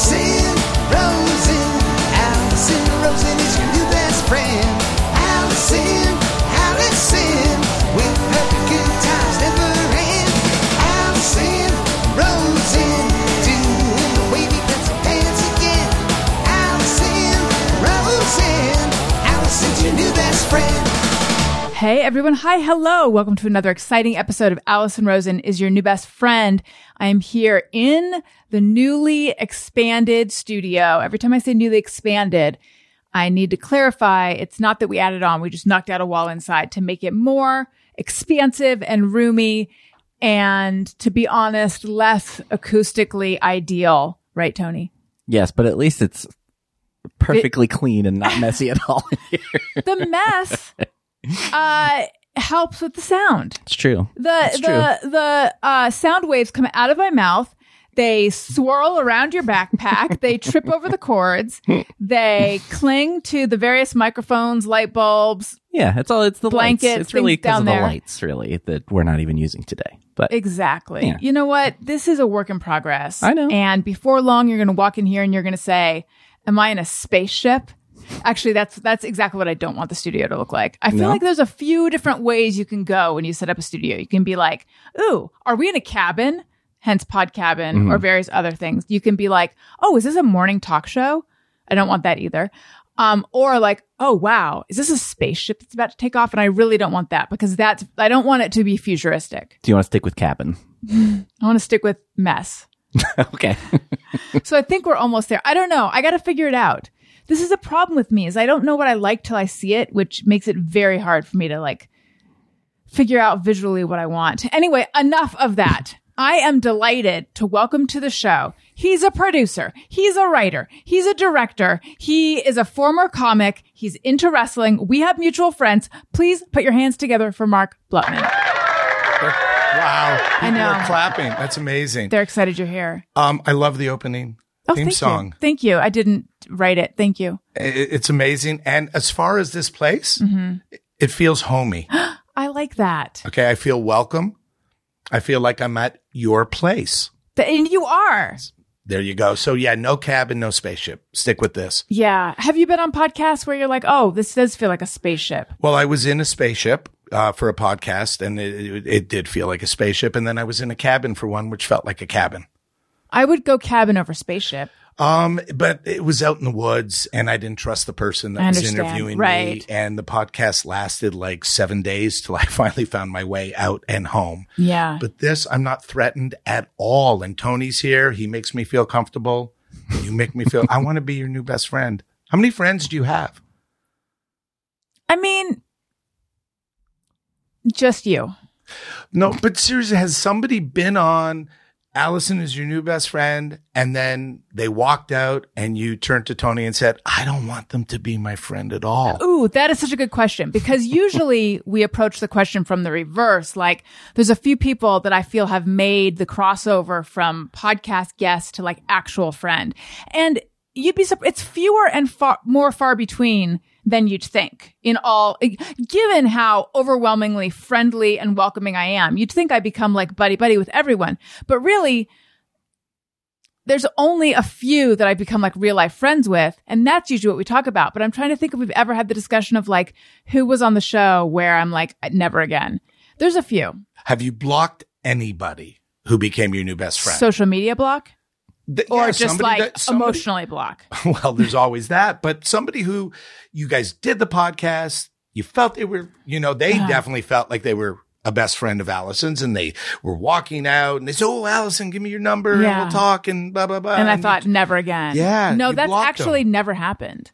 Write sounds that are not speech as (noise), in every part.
Alison Hey everyone. Hi. Hello. Welcome to another exciting episode of Alison Rosen is your new best friend. I am here in the newly expanded studio. Every time I say newly expanded, I need to clarify it's not that we added on. We just knocked out a wall inside to make it more expansive and roomy and to be honest, less acoustically ideal. Right, Tony? Yes, but at least it's perfectly clean and not messy at all. (laughs) The mess, uh, helps with the sound. it's true. the It's the the uh, sound waves come out of my mouth. They swirl around your backpack. they trip over the cords. They cling to the various microphones, light bulbs. Yeah, it's all. It's the Blankets, lights. It's really because of the there. lights, really, that we're not even using today. But Exactly. Yeah. You know what? This is a work in progress. I know. And before long, you're going to walk in here and you're going to say, "Am I in a spaceship?" Actually, that's that's exactly what I don't want the studio to look like. I feel No? like there's a few different ways you can go when you set up a studio. You can be like, "Ooh, are we in a cabin?" Hence pod cabin Mm-hmm. or various other things. You can be like, "Oh, is this a morning talk show?" I don't want that either. Um, or like, "Oh, wow, is this a spaceship that's about to take off?" And I really don't want that because that's I don't want it to be futuristic. do you want to stick with cabin? (laughs) I want to stick with mess. (laughs) okay. (laughs) So I think we're almost there. I don't know. I got to figure it out. This is a problem with me is I don't know what I like till I see it, which makes it very hard for me to like figure out visually what I want. Anyway, enough of that. I am delighted to welcome to the show. He's a producer. He's a writer. He's a director. He is a former comic. He's into wrestling. We have mutual friends. Please put your hands together for Mark Blutman. Wow. People know. are clapping. That's amazing. They're excited you're here. Um, I love the opening Oh, theme thank song. you. Thank you. I didn't write it. Thank you. It's amazing. And as far as this place, Mm-hmm. it feels homey. (gasps) I like that. Okay. I feel welcome. I feel like I'm at your place. And you are. There you go. So yeah, no cabin, no spaceship. Stick with this. Yeah. Have you been on podcasts where you're like, oh, this does feel like a spaceship? Well, I was in a spaceship uh, for a podcast, and it, it, it did feel like a spaceship. And then I was in a cabin for one, which felt like a cabin. I would go cabin over spaceship. Um, but it was out in the woods, and I didn't trust the person that was interviewing Right. me. And the podcast lasted like seven days till I (laughs) finally found my way out and home. Yeah. But this, I'm not threatened at all. And Tony's here; he makes me feel comfortable. You make me feel. I (laughs) want to be your new best friend. How many friends do you have? I mean, just you. No, but seriously, has somebody been on? Alison is your new best friend, and then they walked out, and you turned to Tony and said, "I don't want them to be my friend at all." Ooh, that is such a good question because usually we approach the question from the reverse. Like there's a few people that I feel have made the crossover from podcast guest to like actual friend. And you'd be. It's fewer and far more far between than you'd think in all, given how overwhelmingly friendly and welcoming I am. You'd think I become like buddy buddy with everyone, but really there's only a few that I've become like real life friends with. And that's usually what we talk about. But I'm trying to think if we've ever had the discussion of like who was on the show where I'm like, never again. There's a few. Have you blocked anybody who became your new best friend? Social media block Th- or yeah, just like that- somebody- emotionally block. (laughs) Well, there's always that, but somebody who you guys did the podcast, you felt they were, you know, they definitely felt like they were a best friend of Alison's and they were walking out and they said, Oh, Alison, give me your number and we'll talk and blah, blah, blah. And I you- thought never again. Yeah, No, that's actually never happened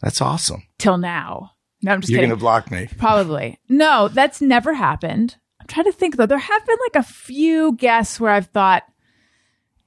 that's awesome. till now. No, I'm just You're kidding. going to block me. Probably. No, that's never happened. I'm trying to think though. There have been like a few guests where I've thought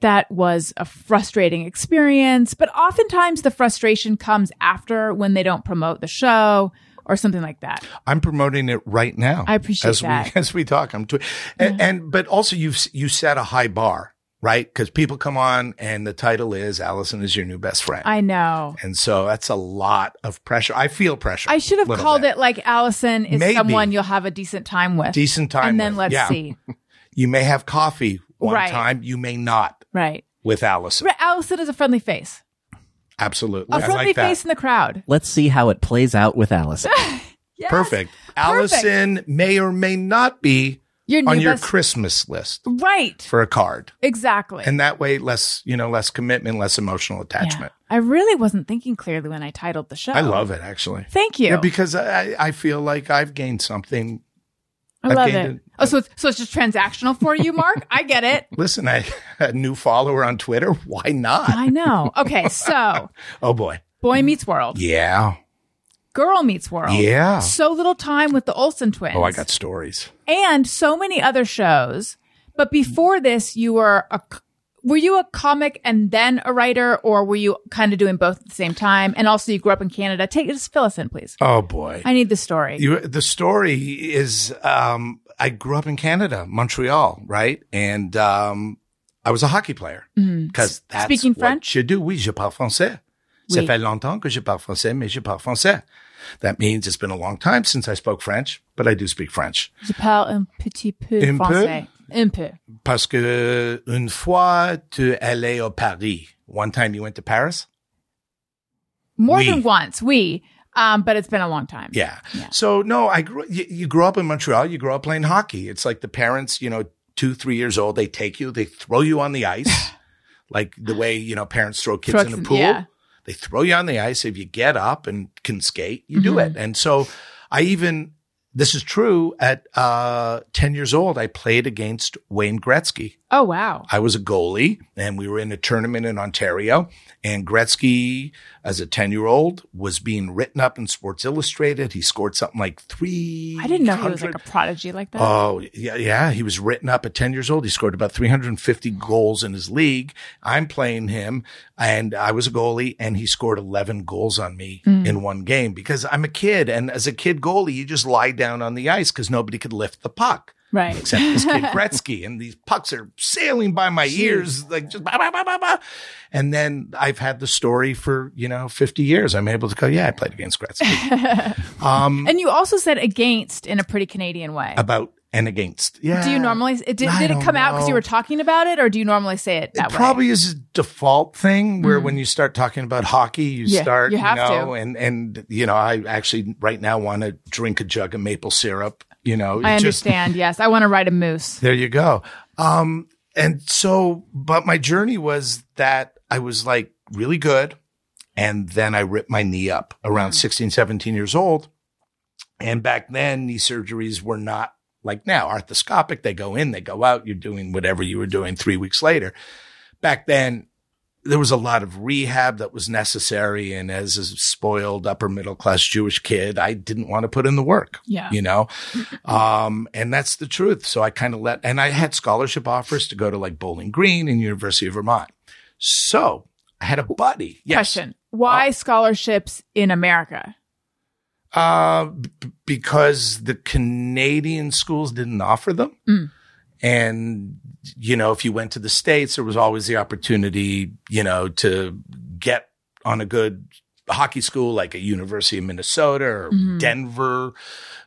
that was a frustrating experience, but oftentimes the frustration comes after when they don't promote the show or something like that. I'm promoting it right now. I appreciate as that. We, (laughs) as we talk, I'm, tw- and, and, but also you've, you set a high bar, right? Cause people come on and the title is Alison is your new best friend. I know. and so that's a lot of pressure. I feel pressure. I should have called bit. it like Alison is Maybe. someone you'll have a decent time with. Decent time And then with, let's yeah. see. (laughs) You may have coffee one Right. time. You may not. Right. with Alison. Right, Alison is a friendly face. Absolutely. A friendly like that. face in the crowd. Let's see how it plays out with Alison. (laughs) Yes. Perfect. Alison may or may not be Your on your best- Christmas list Right. for a card. Exactly. And that way less, you know, less commitment, less emotional Yeah. attachment. I really wasn't thinking clearly when I titled the show. I love it actually. Thank you. Yeah, because I, I feel like I've gained something. I love it. it. Oh, so it's, so it's just transactional for you, Mark? I get it. (laughs) Listen, I a new follower on Twitter. Why not? I know. Okay, (laughs) so Oh boy. Boy Meets World, Yeah. Girl Meets World. Yeah. So little time with the Olsen twins. Oh, I got stories. and so many other shows. But before this, you were a were you a comic and then a writer, or were you kind of doing both at the same time? And also, you grew up in Canada. Take just fill us in, please. Oh boy. I need the story. You, the story is um, I grew up in Canada, Montreal, right? And um, I was a hockey player because that's Speaking what French? je do. Oui, je parle français. Ça Oui. fait longtemps que je parle français, mais je parle français. That means it's been a long time since I spoke French, but I do speak French. Je parle un petit peu Un peu? Un peu. Parce que une fois tu allais au Paris. One time you went to Paris? More Oui. than once, we. Um, but it's been a long time. Yeah. So no, I grew. You, you grow up in Montreal. You grow up playing hockey. It's like the parents, you know, two, three years old, they take you, they throw you on the ice, (laughs) like the way you know parents throw kids Throw in a pool. yeah. They throw you on the ice. If you get up and can skate, you do Mm-hmm. it. And so I even this is true at uh, ten years old. I played against Wayne Gretzky. Oh wow. I was a goalie and we were in a tournament in Ontario and Gretzky as a 10 year old was being written up in Sports Illustrated. He scored something like three. I didn't know he was like a prodigy like that. Oh yeah, yeah. He was written up at 10 years old. He scored about 350 goals in his league. I'm playing him and I was a goalie and he scored 11 goals on me Mm. in one game because I'm a kid. And as a kid goalie, you just lie down on the ice because nobody could lift the puck right. except this kid (laughs) Gretzky, and these pucks are sailing by my ears, like just bah, bah, bah, bah, bah. And then I've had the story for you know fifty years. I'm able to go, yeah, I played against Gretzky (laughs) um, and you also said against in a pretty Canadian way. about and against. Yeah, do you normally it, did, did it come out because you were talking about it, or do you normally say it that It way? probably is a default thing where hmm. when you start talking about hockey, you Yeah, start, you you, have know, to. and and you know, I actually right now want to drink a jug of maple syrup. You know, I It just- understand. yes, I want to ride a moose. (laughs) There you go. Um, and so, but my journey was that I was like really good. And then I ripped my knee up around 16, 17 years old. And back then, knee surgeries were not like now arthroscopic. They go in, they go out. You're doing whatever you were doing three weeks later. Back then, there was a lot of rehab that was necessary. And as a spoiled upper middle class Jewish kid, I didn't want to put in the work Yeah. you know (laughs) um and that's the truth so i kind of let and i had scholarship offers to go to like bowling green and university of vermont so i had a buddy yes Question: Why scholarships in America? uh b- because the canadian schools didn't offer them Mm. and you know if you went to the states there was always the opportunity you know to get on a good hockey school like a university of minnesota or Mhm. denver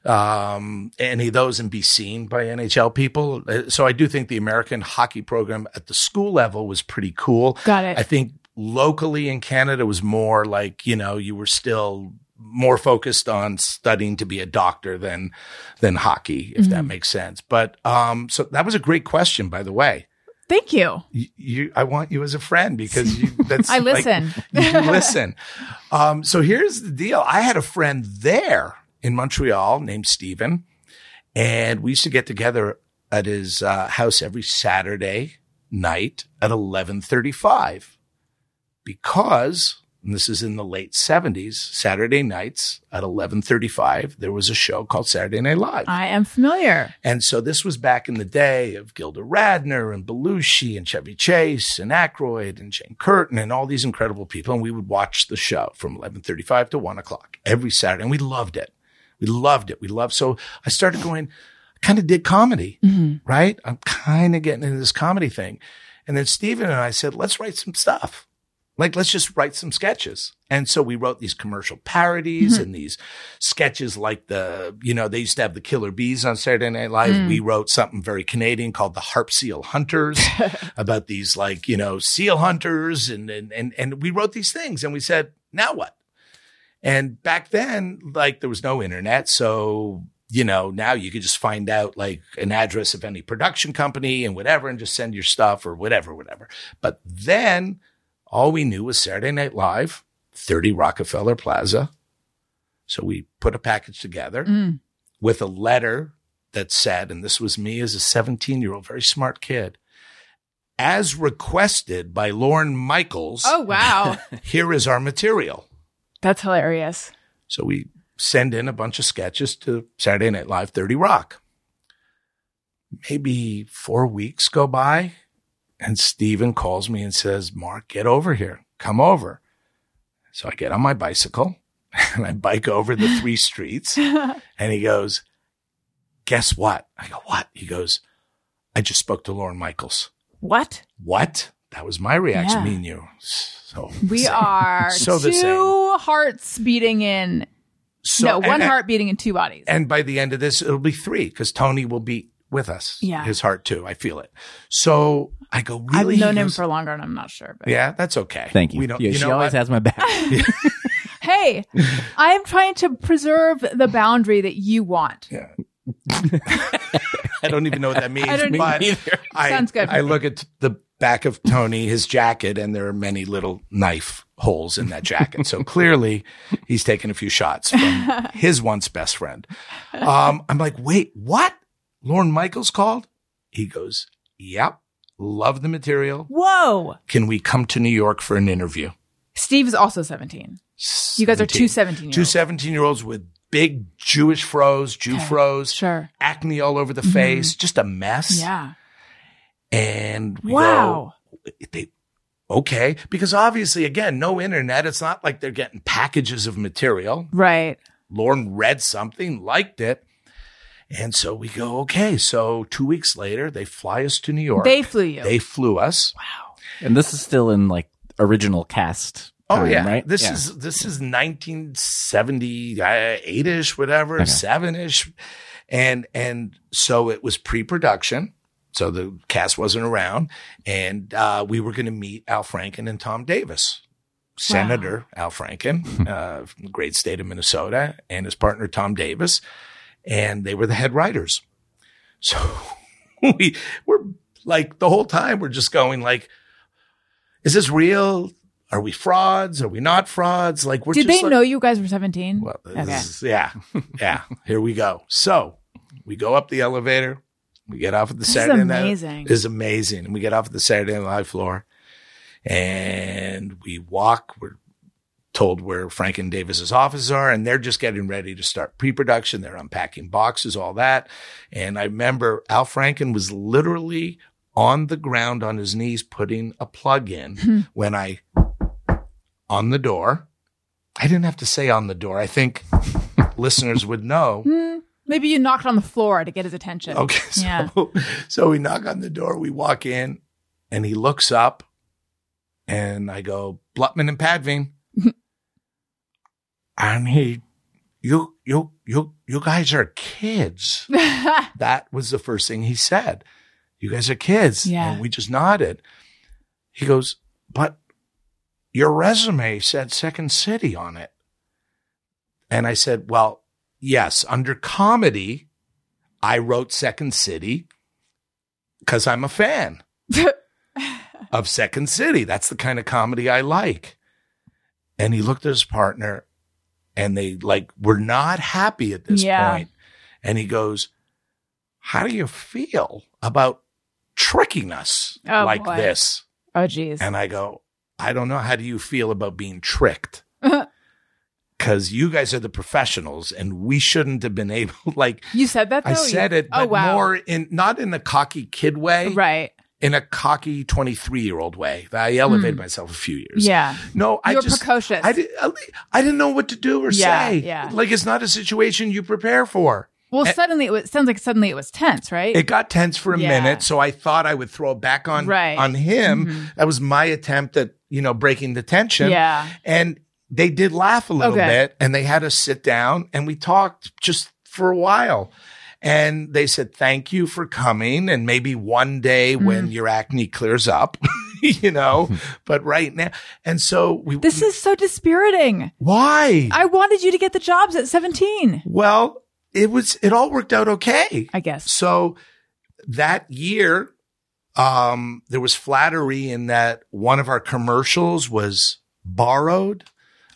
um, any of those and be seen by nhl people Uh, so i do think the american hockey program at the school level was pretty cool Got it. I think locally in Canada was more like, you know, you were still more focused on studying to be a doctor than than hockey, if that Mm-hmm. makes sense. But um so that was a great question, by the way. Thank you. You, you I want you as a friend because you (laughs) that's I like- listen. you (laughs) listen. Um so here's the deal. I had a friend there in Montreal named Stephen, and we used to get together at his uh, house every Saturday night at 11:35 because and this is in the late 70s Saturday nights at 11:35 there was a show called Saturday Night Live I am familiar. and so this was back in the day of Gilda Radner and Belushi and Chevy Chase and Aykroyd and Jane Curtin and all these incredible people. And we would watch the show from 1135 to one o'clock every Saturday. And we loved it. We loved it. We loved. So I started going, I kind of did comedy, mm-hmm. right? I'm kind of getting into this comedy thing. And then Steven and I said, let's write some stuff. Like, let's just write some sketches. And so we wrote these commercial parodies mm-hmm. and these sketches like the, you know, they used to have the killer bees on Saturday Night Live. Mm. We wrote something very Canadian called the Harp Seal Hunters (laughs) about these like, you know, seal hunters. And, and, and, and we wrote these things and we said, now what? And back then, like there was no internet. So, you know, now you could just find out like an address of any production company and whatever and just send your stuff or whatever, whatever. But then all we knew was Saturday Night Live, 30 Rockefeller Plaza. So we put a package together Mm. with a letter that said, and this was me as a 17 year old, very smart kid, as requested by Lorne Michaels, Oh, wow. (laughs) here is our material. That's hilarious. So we send in a bunch of sketches to Saturday Night Live 30 Rock. Maybe four weeks go by, and Steven calls me and says, Mark, get over here. Come over. So I get on my bicycle (laughs) and I bike over the (laughs) three streets. And he goes, Guess what? I go, What? He goes, I just spoke to Lorne Michaels. What? What? That was my reaction. Yeah. Me and you. So We same. are So two hearts beating in. So- no, one and- heart beating in two bodies. And by the end of this, it'll be three because Tony will be with us. Yeah. His heart too. I feel it. So I go, I've known He him for longer, and I'm not sure. But Yeah, that's okay. Thank you. We don't, yeah, you she know always what? has my back. (laughs) hey, I am trying to preserve the boundary that you want. Yeah. (laughs) I don't even know what that (laughs) means. I don't but either. I, Sounds good. I look at the back of Tony, his jacket, and there are many little knife holes in that jacket. So clearly he's taken a few shots from his once best friend. Um, I'm like, wait, what? Lorne Michaels called? He goes, yep. Love the material. Whoa. Can we come to New York for an interview? Steve is also 17. You guys are two 17 Two year olds. 17 year olds with big Jewish froze, Jew froze, Sure. acne all over the mm-hmm. face, just a mess. Yeah. And we Wow. go, they, okay. Because obviously, again, no internet. It's not like they're getting packages of material. Right. Lorne read something, liked it. And so we go, okay. So two weeks later, they fly us to New York. They flew you. They flew us. Wow. And this is still in like original cast. Oh time, yeah, right? this Yeah. is this is 1978 ish, whatever, seven ish, and and so it was pre-production, so the cast wasn't around, and uh, we were going to meet Al Franken and Tom Davis, Senator Al Franken, (laughs) uh, from the great state of Minnesota, and his partner Tom Davis, and they were the head writers. So (laughs) we were like the whole time we're just going like, is this real? Are we frauds? Are we not frauds? Like we're Did they like- know you guys were 17? Well, Okay. is- yeah, yeah. Here we go. So we go up the elevator. We get off at the This is Saturday night. amazing. Is amazing. And we get off at the Saturday Night Live floor, and we walk. We're told where Franken Davis's offices are, and they're just getting ready to start pre-production. They're unpacking boxes, all that. And I remember Al Franken was literally on the ground on his knees putting a plug in hmm. when I on the door. I didn't have to say on the door. I think (laughs) listeners would know. Hmm. Maybe you knocked on the floor to get his attention. Okay. (laughs) So, Yeah. so we knock on the door, we walk in, and he looks up, and I go, Blutman and Padveen. And he, you, you, you, you guys are kids. (laughs) that was the first thing he said. You guys are kids. Yeah. And we just nodded. He goes, but your resume said Second City on it. And I said, well, yes, under comedy, I wrote Second City because I'm a fan (laughs) of Second City. That's the kind of comedy I like. And he looked at his partner and they like were not happy at this Yeah. point. And he goes, How do you feel about tricking us Oh, like boy. this? oh, geez. And I go, I don't know. How do you feel about being tricked? (laughs) Because you guys are the professionals and we shouldn't have been able, (laughs) like, you said that though? I said it, oh, but oh, wow. more in, not in a cocky kid way, Right. In a cocky 23 year old way. I elevated myself a few years. Yeah. No, I You were just, precocious. I, did, I didn't know what to do or Yeah, say. yeah. Like, it's not a situation you prepare for. Well, suddenly it was sounds like suddenly it was tense, right? It got tense for a Yeah. minute, so I thought I would throw it back on Right. on him. Mhm. That was my attempt at you know breaking the tension. yeah. and they did laugh a little Okay. bit, and they had us sit down and we talked just for a while. And they said, "Thank you for coming, and maybe one day Mm-hmm. when your acne clears up, (laughs) you know." but right now, and so we. This is so dispiriting. why? I wanted you to get the jobs at 17. well, it was. It all worked out okay. I guess. So that year, um, there was flattery in that one of our commercials was borrowed.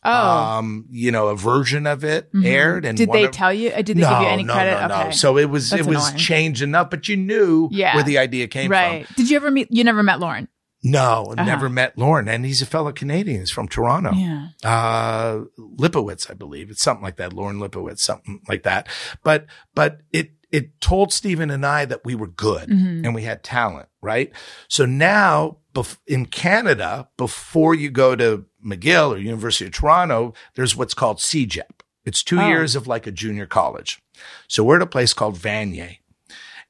Oh. Um, you know, a version of it Mhm. aired, and did they of- tell you? uh, Did they no, give you any no, credit? No, no, okay. So it was That's it was annoying. changed enough, but you knew Yeah. where the idea came from. right. from. Did you ever meet? You never met Lorne. No, Uh-huh. never met Lorne, and he's a fellow Canadian. He's from Toronto. Yeah. uh Lipowitz, I believe. It's something like that. Lorne Lipowitz, something like that. But but it it told Stephen and I that we were good Mhm. and we had talent, right? So now bef- in Canada, before you go to McGill or University of Toronto, there's what's called CEGEP. It's two Oh. years of like a junior college. So we're at a place called Vanier.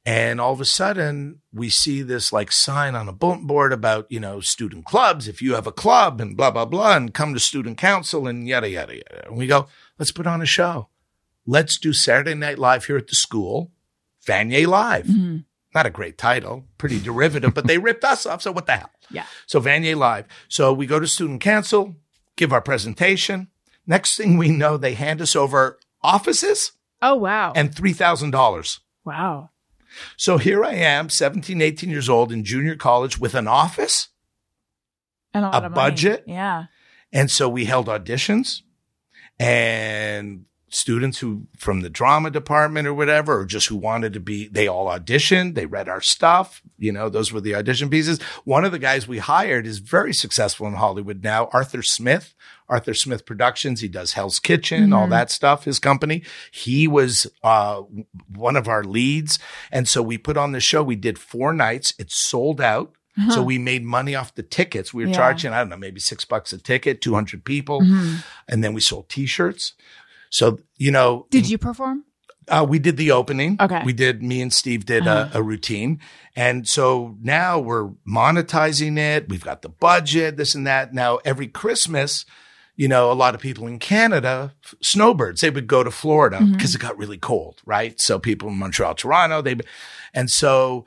And all of a sudden, we see this like sign on a bulletin board about, you know, student clubs. If you have a club and blah, blah, blah, and come to student council and yada, yada, yada. And we go, let's put on a show. Let's do Saturday Night Live here at the school, Vanier Live. Mhm. Not a great title, pretty derivative, but they (laughs) ripped us off. So what the hell? Yeah. So Vanier Live. So we go to student council, give our presentation. Next thing we know, they hand us over offices Oh wow. and $3,000. wow. So here I am, 17, 18 years old in junior college with an office. And a, money. budget? Yeah. And so we held auditions and students who from the drama department or whatever, or just who wanted to be, they all auditioned. They read our stuff. You know, those were the audition pieces. One of the guys we hired is very successful in Hollywood now, Arthur Smith. Arthur Smith Productions. He does Hell's Kitchen, all Mhm. that stuff, his company. He was uh, one of our leads. And so we put on the show. We did four nights. It sold out. So Huh. we made money off the tickets. We were Yeah. charging, I don't know, maybe six bucks a ticket, 200 people. Mhm. And then we sold t-shirts. So, you know, Did you perform? uh, we did the opening. Okay. We did, me and Steve did Uh-huh. a, a routine. And so now we're monetizing it. We've got the budget, this and that. Now every Christmas, you know, a lot of people in Canada, snowbirds, they would go to Florida because it got really cold, right? So people in Montreal, Toronto, they, and so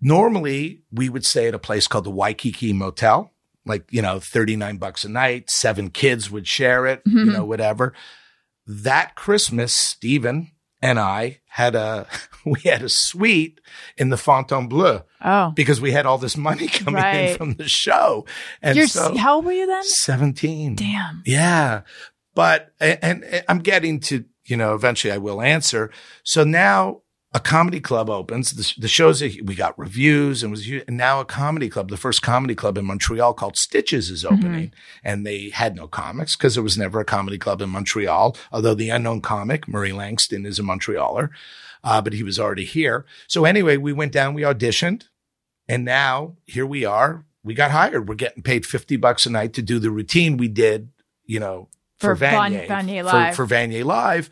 normally we would stay at a place called the Waikiki Motel, like, you know, 39 bucks a night, seven kids would share it, you Mhm. know, whatever. That Christmas, Stephen and I had a, (laughs) we had a suite in the Fontainebleau Oh. because we had all this money (laughs) coming in from the show. And You're so, how old were you then? 17. Damn. Yeah. But, and, and I'm getting to, you know, eventually I will answer. So now a comedy club opens. The, the shows, that we got reviews and was, and now a comedy club, the first comedy club in Montreal called Stitches is opening. And they had no comics because there was never a comedy club in Montreal, although the unknown comic, Murray Langston, is a Montrealer. Uh, but he was already here. So anyway, we went down, we auditioned, and now here we are. We got hired. We're getting paid 50 bucks a night to do the routine we did, you know, for, For Van- Vanier, Vanier for- For, Vanier Live.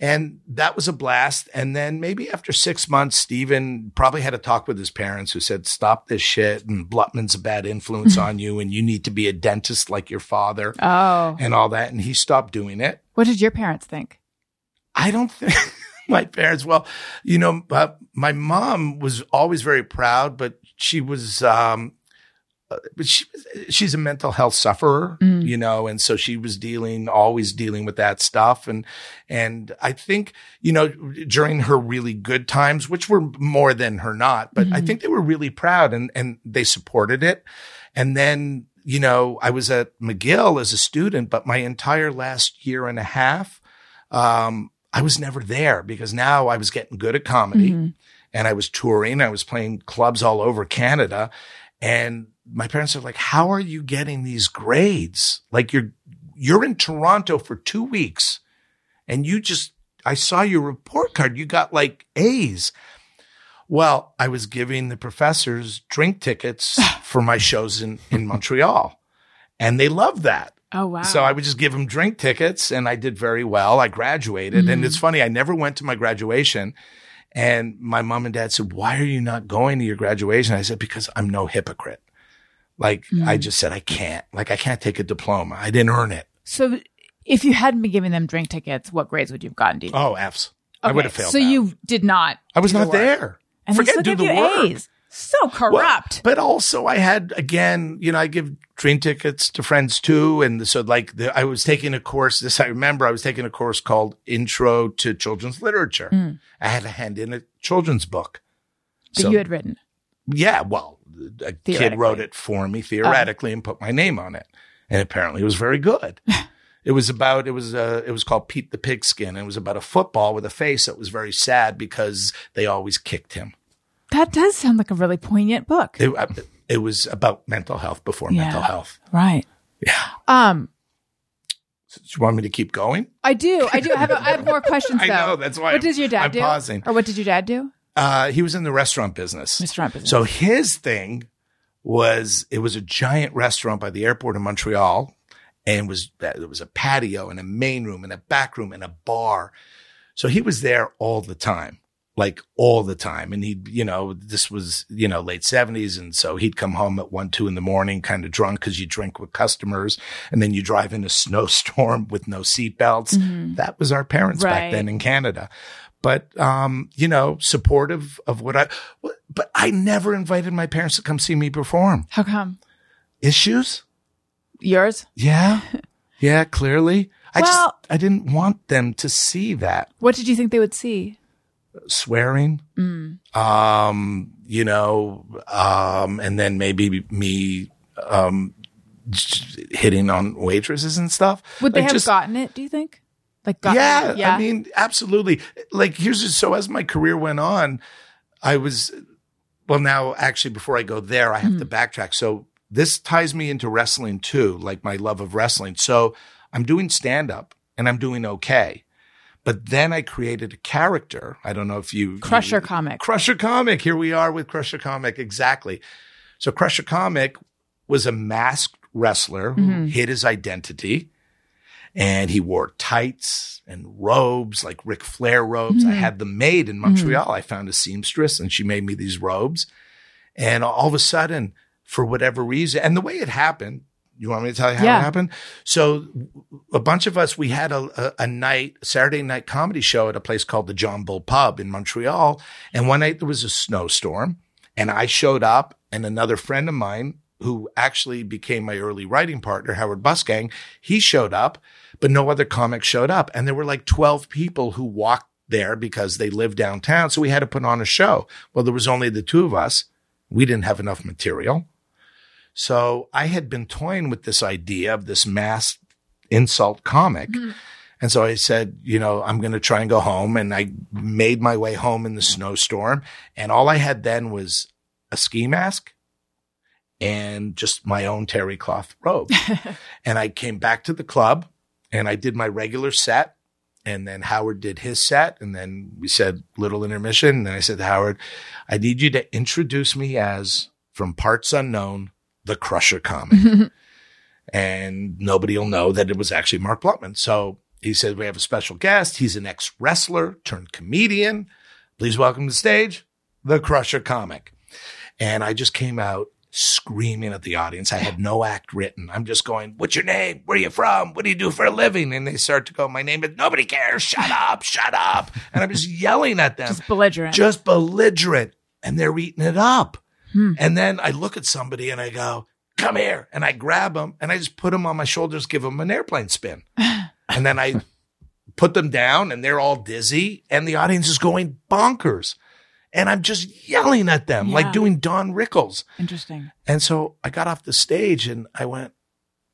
And that was a blast. And then maybe after six months, Steven probably had a talk with his parents who said, stop this shit. And Blutman's a bad influence (laughs) on you. And you need to be a dentist like your father Oh. and all that. And he stopped doing it. What did your parents think? I don't think (laughs) my parents, well, you know, uh, my mom was always very proud, but she was, um, but she, she's a mental health sufferer, Mm. you know, and so she was dealing, always dealing with that stuff. And, and I think, you know, during her really good times, which were more than her not, but I Mhm. think they were really proud and, and they supported it. And then, you know, I was at McGill as a student, but my entire last year and a half, um, I was never there because now I was getting good at comedy Mhm. and I was touring. I was playing clubs all over Canada. And my parents are like, how are you getting these grades? Like you're, you're in Toronto for two weeks and you just, I saw your report card. You got like A's. Well, I was giving the professors drink tickets (sighs) for my shows in, in Montreal and they loved that. Oh wow. So I would just give them drink tickets and I did very well. I graduated. And it's mm. funny, I never went to my graduation. And my mom and dad said, Why are you not going to your graduation? I said, Because I'm no hypocrite. Like I just said, I can't. Like I can't take a diploma. I didn't earn it. So if you hadn't been giving them drink tickets, what grades would you have gotten? Do you think? Oh, F's. I would have failed. So you did not. I was the not work. there. And Forget they still do give the you work. A's. So Well, corrupt. but also I had again, you know, I give train tickets to friends too, and so like the, I was taking a course. This I remember. I was taking a course called Intro to Children's Literature. Mm. I had to hand in a children's book. that So you had written. Yeah, well, a kid wrote it for me theoretically and put my name on it, and apparently it was very good. (laughs) It was about it was uh, it was called Pete the Pigskin. And it was about a football with a face that was very sad because they always kicked him. That does sound like a really poignant book. It, uh, it was about mental health before Yeah. mental health. right. Yeah. Um, Do you want me to keep going? I do. I do. I have, a, I have more (laughs) questions. I though. know, that's why What I'm- does your dad I'm do? pausing. Or what did your dad do? Uh, he was in the restaurant business. Restaurant business. So his thing was it was a giant restaurant by the airport in Montreal, and was there was a patio and a main room and a back room and a bar. So he was there all the time, like all the time. And he, you know, this was you know late seventies, and so he'd come home at one, two in the morning, kind of drunk because you drink with customers, and then you drive in a (laughs) snowstorm with no seatbelts. That was our parents Right. back then in Canada but um, you know, supportive of what I. But I never invited my parents to come see me perform. How come? Issues? Yours? Yeah, (laughs) yeah. Clearly, I Well- just I didn't want them to see that What did you think they would see? swearing. Um, you know, um, and then maybe me um hitting on waitresses and stuff. Would they Like, have just- gotten it? Do you think? Like, yeah, yeah. I mean, absolutely. Like, here's just, so as my career went on, I was, well, now actually, before I go there, I have Hmm. to backtrack. So this ties me into wrestling too, like my love of wrestling. So I'm doing stand up and I'm doing okay. But then I created a character. I don't know if you Crusher you- comic. Crusher Comic. Here we are with Crusher Comic. Exactly. So Crusher Comic was a masked wrestler who Mm-hmm. hid his identity and he wore tights and robes like Ric Flair robes. Mm-hmm. I had them made in Montreal. I found a seamstress and she made me these robes. And all of a sudden, for whatever reason, and the way it happened, you want me to tell you how Yeah. it happened? So a bunch of us, we had a, a, a night, Saturday night comedy show at a place called the John Bull Pub in Montreal. And one night there was a snowstorm and I showed up and another friend of mine who actually became my early writing partner, Howard Busgang, he showed up, but no other comic showed up. And there were like 12 people who walked there because they lived downtown. So we had to put on a show. Well, there was only the two of us. We didn't have enough material. So I had been toying with this idea of this mass insult comic. Mm-hmm. And so I said, you know, I'm going to try and go home. And I made my way home in the snowstorm. And all I had then was a ski mask and just my own terry cloth robe. (laughs) and I came back to the club and I did my regular set. And then Howard did his set. And then we said little intermission. And then I said to Howard, I need you to introduce me as from parts unknown, the Crusher comic. (laughs) and nobody will know that it was actually Mark Blutman. So he said, we have a special guest. He's an ex wrestler turned comedian. Please welcome to the stage, the Crusher comic. And I just came out screaming at the audience. I had no act written. I'm just going, what's your name? Where are you from? What do you do for a living? And they start to go, my name is nobody cares. Shut up, shut up. And I'm just yelling at them Just belligerent. just belligerent and they're eating it up. Hmm. And then I look at somebody and I go, come here. And I grab them and I just put them on my shoulders, give them an airplane spin. (laughs) and then I put them down and they're all dizzy and the audience is going bonkers. And I'm just yelling at them Yeah. like doing Don Rickles. Interesting. And so I got off the stage and I went,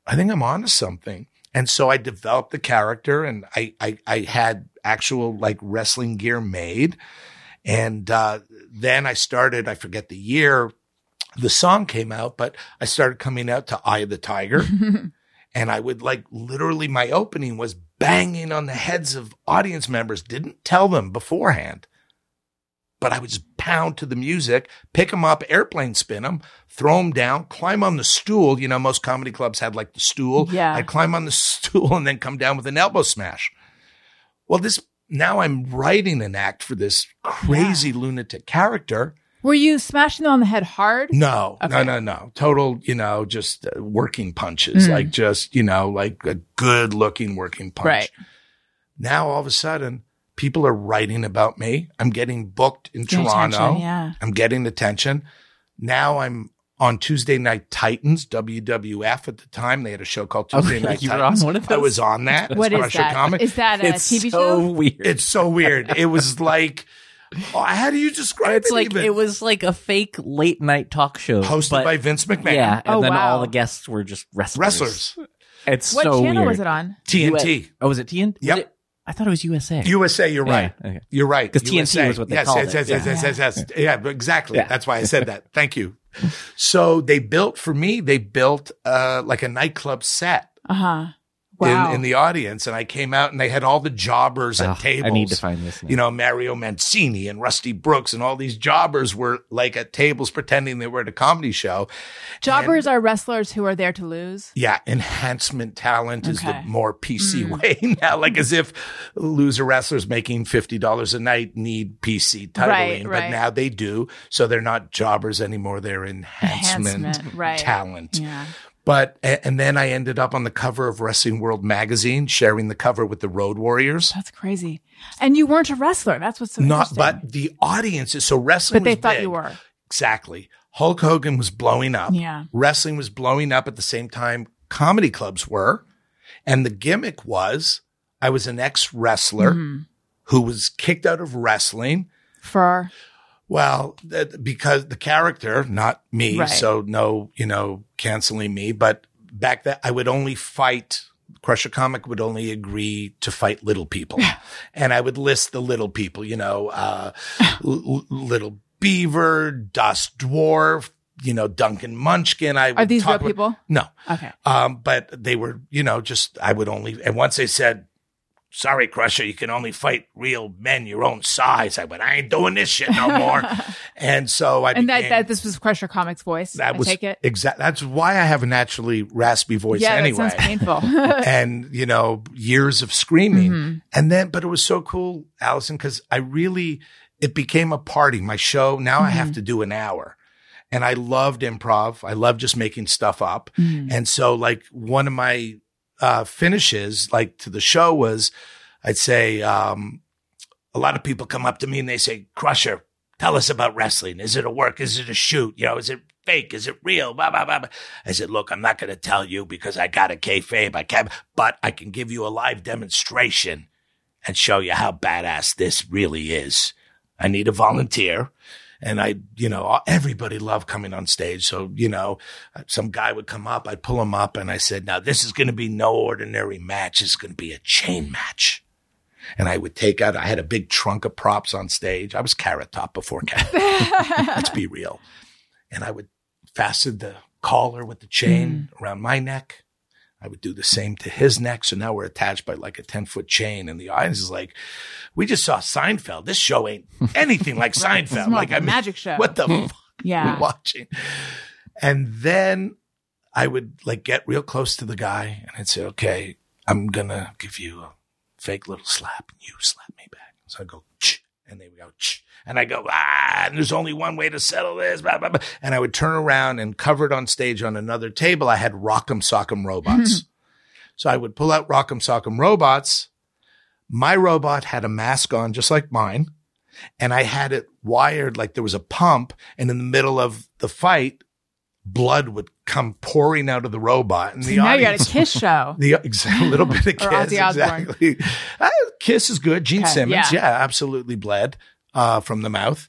I think I'm onto something. And so I developed the character and I, I, I had actual like wrestling gear made. And, uh, then I started, I forget the year the song came out, but I started coming out to Eye of the Tiger. (laughs) and I would like literally my opening was banging on the heads of audience members, didn't tell them beforehand, but I would just pound to the music, pick them up, airplane spin them, throw them down, climb on the stool. You know, most comedy clubs had like the stool. Yeah. I'd climb on the (laughs) stool and then come down with an elbow smash. Well, this now I'm writing an act for this crazy lunatic character. Were you smashing them on the head hard? No, no, Okay. no, no. Total, you know, just uh, working Mm. punches, like just, you know, like a good looking working punch. Right. Now all of a sudden, people are writing about me. I'm getting booked in Getting Toronto. attention, yeah. I'm getting attention. Now I'm on Tuesday Night Titans, WWF at the time. They had a show called Tuesday Okay, Night you were Titans. on one of I those? was on that. (laughs) What is Crusher that? Comic. Is that a it's TV so show? weird. it's so weird. It was (laughs) like, oh, how do you describe It's it? like even? it was like a fake late night talk show hosted but- by Vince McMahon. Yeah, and Oh, then wow. all the guests were just wrestlers. Wrestlers. It's What so channel weird. was it on? TNT. Oh, was it TNT? Was Yep. it- I thought it was USA. USA, you're right. Yeah, okay. You're right. Because USA. was what they yes, called yes, it. yes, yes, Yeah. yes, yes, yes. Yeah, exactly. Yeah. That's why I said that. Thank you. So they built for me. They built uh, like a nightclub set Uh huh. Wow. in, in the audience, and I came out and they had all the jobbers at Ugh, tables. I need to find this. Now. you know, Mario Mancini and Rusty Brooks and all these jobbers were like at tables pretending they were at a comedy show. Jobbers are wrestlers who are there to lose. Yeah, enhancement talent is the more PC mm. way (laughs) now, like as if loser wrestlers making $50 a night need PC titling, Right, but right. now they do. So they're not jobbers anymore. They're enhancement, Enhancement, right. talent. Yeah. But, and then I ended up on the cover of Wrestling World magazine, sharing the cover with the Road Warriors. That's crazy. And you weren't a wrestler. That's what's so Not, but the audiences, so wrestling but they thought big. you were. Exactly. Hulk Hogan was blowing up. Yeah. Wrestling was blowing up at the same time comedy clubs were. And the gimmick was I was an ex wrestler Mm-hmm. who was kicked out of wrestling. For Well, that, because the character, not me. Right. So no, you know, canceling me. But back then I would only fight. Crusher Comic would only agree to fight little people. and I would list the little people, you know, uh, (laughs) l- little beaver, dust dwarf, you know, Duncan Munchkin. I are these real people? No. Okay. Um, but they were, you know, just, I would only, and once they said, sorry, Crusher, you can only fight real men your own size. I went, I ain't doing this shit no more. (laughs) and so I And that, became- that this was Crusher Comics voice. that I was take it. exact. That's why I have a naturally raspy voice yeah, anyway. that sounds painful. (laughs) and you know, years of screaming, Mhm. and then, but it was so cool, Alison, because I really, it became a party. My show now I Mm-hmm. have to do an hour, and I loved improv. I love just making stuff up, Mhm. and so like one of my uh, finishes, like to the show, was I'd say um, a lot of people come up to me and they say, "Crusher, tell us about wrestling. Is it a work? Is it a shoot? You know, is it fake? Is it real?" Blah blah blah. blah. I said, "Look, I'm not going to tell you because I got a kayfabe. I can't, but I can give you a live demonstration and show you how badass this really is. I need a volunteer." And I, you know, everybody loved coming on stage. So, you know, some guy would come up, I'd pull him up, and I said, now this is going to be no ordinary match. It's going to be a chain match. And I would take out, I had a big trunk of props on stage. I was carrot top before carrot. (laughs) Let's be real. And I would fasten the collar with the chain mm. around my neck. I would do the same to his neck. So now we're attached by like a 10 foot chain. And the audience is like, we just saw Seinfeld. This show ain't (laughs) anything like Seinfeld. like a mean, magic show. What the (laughs) fuck yeah. watching. And then I would like get real close to the guy and I'd say, okay, I'm going to give you a fake little slap and you slap me back. So I go, Ch, and they would go, Ch, and I go, ah, and there's only one way to settle this. Blah, blah, blah. And I would turn around and covered on stage on another table, I had Rock'em Sock'em robots. so I would pull out Rock'em Sock'em robots. My robot had a mask on just like mine and I had it wired like there was a pump, and in the middle of the fight, blood would come pouring out of the robot, and the now you got a kiss (laughs) show. The exact little bit of kiss, (laughs) Or Ozzy Osbourne. exactly. Uh, kiss is good. Gene Okay, Simmons, yeah. yeah. absolutely bled uh, from the mouth,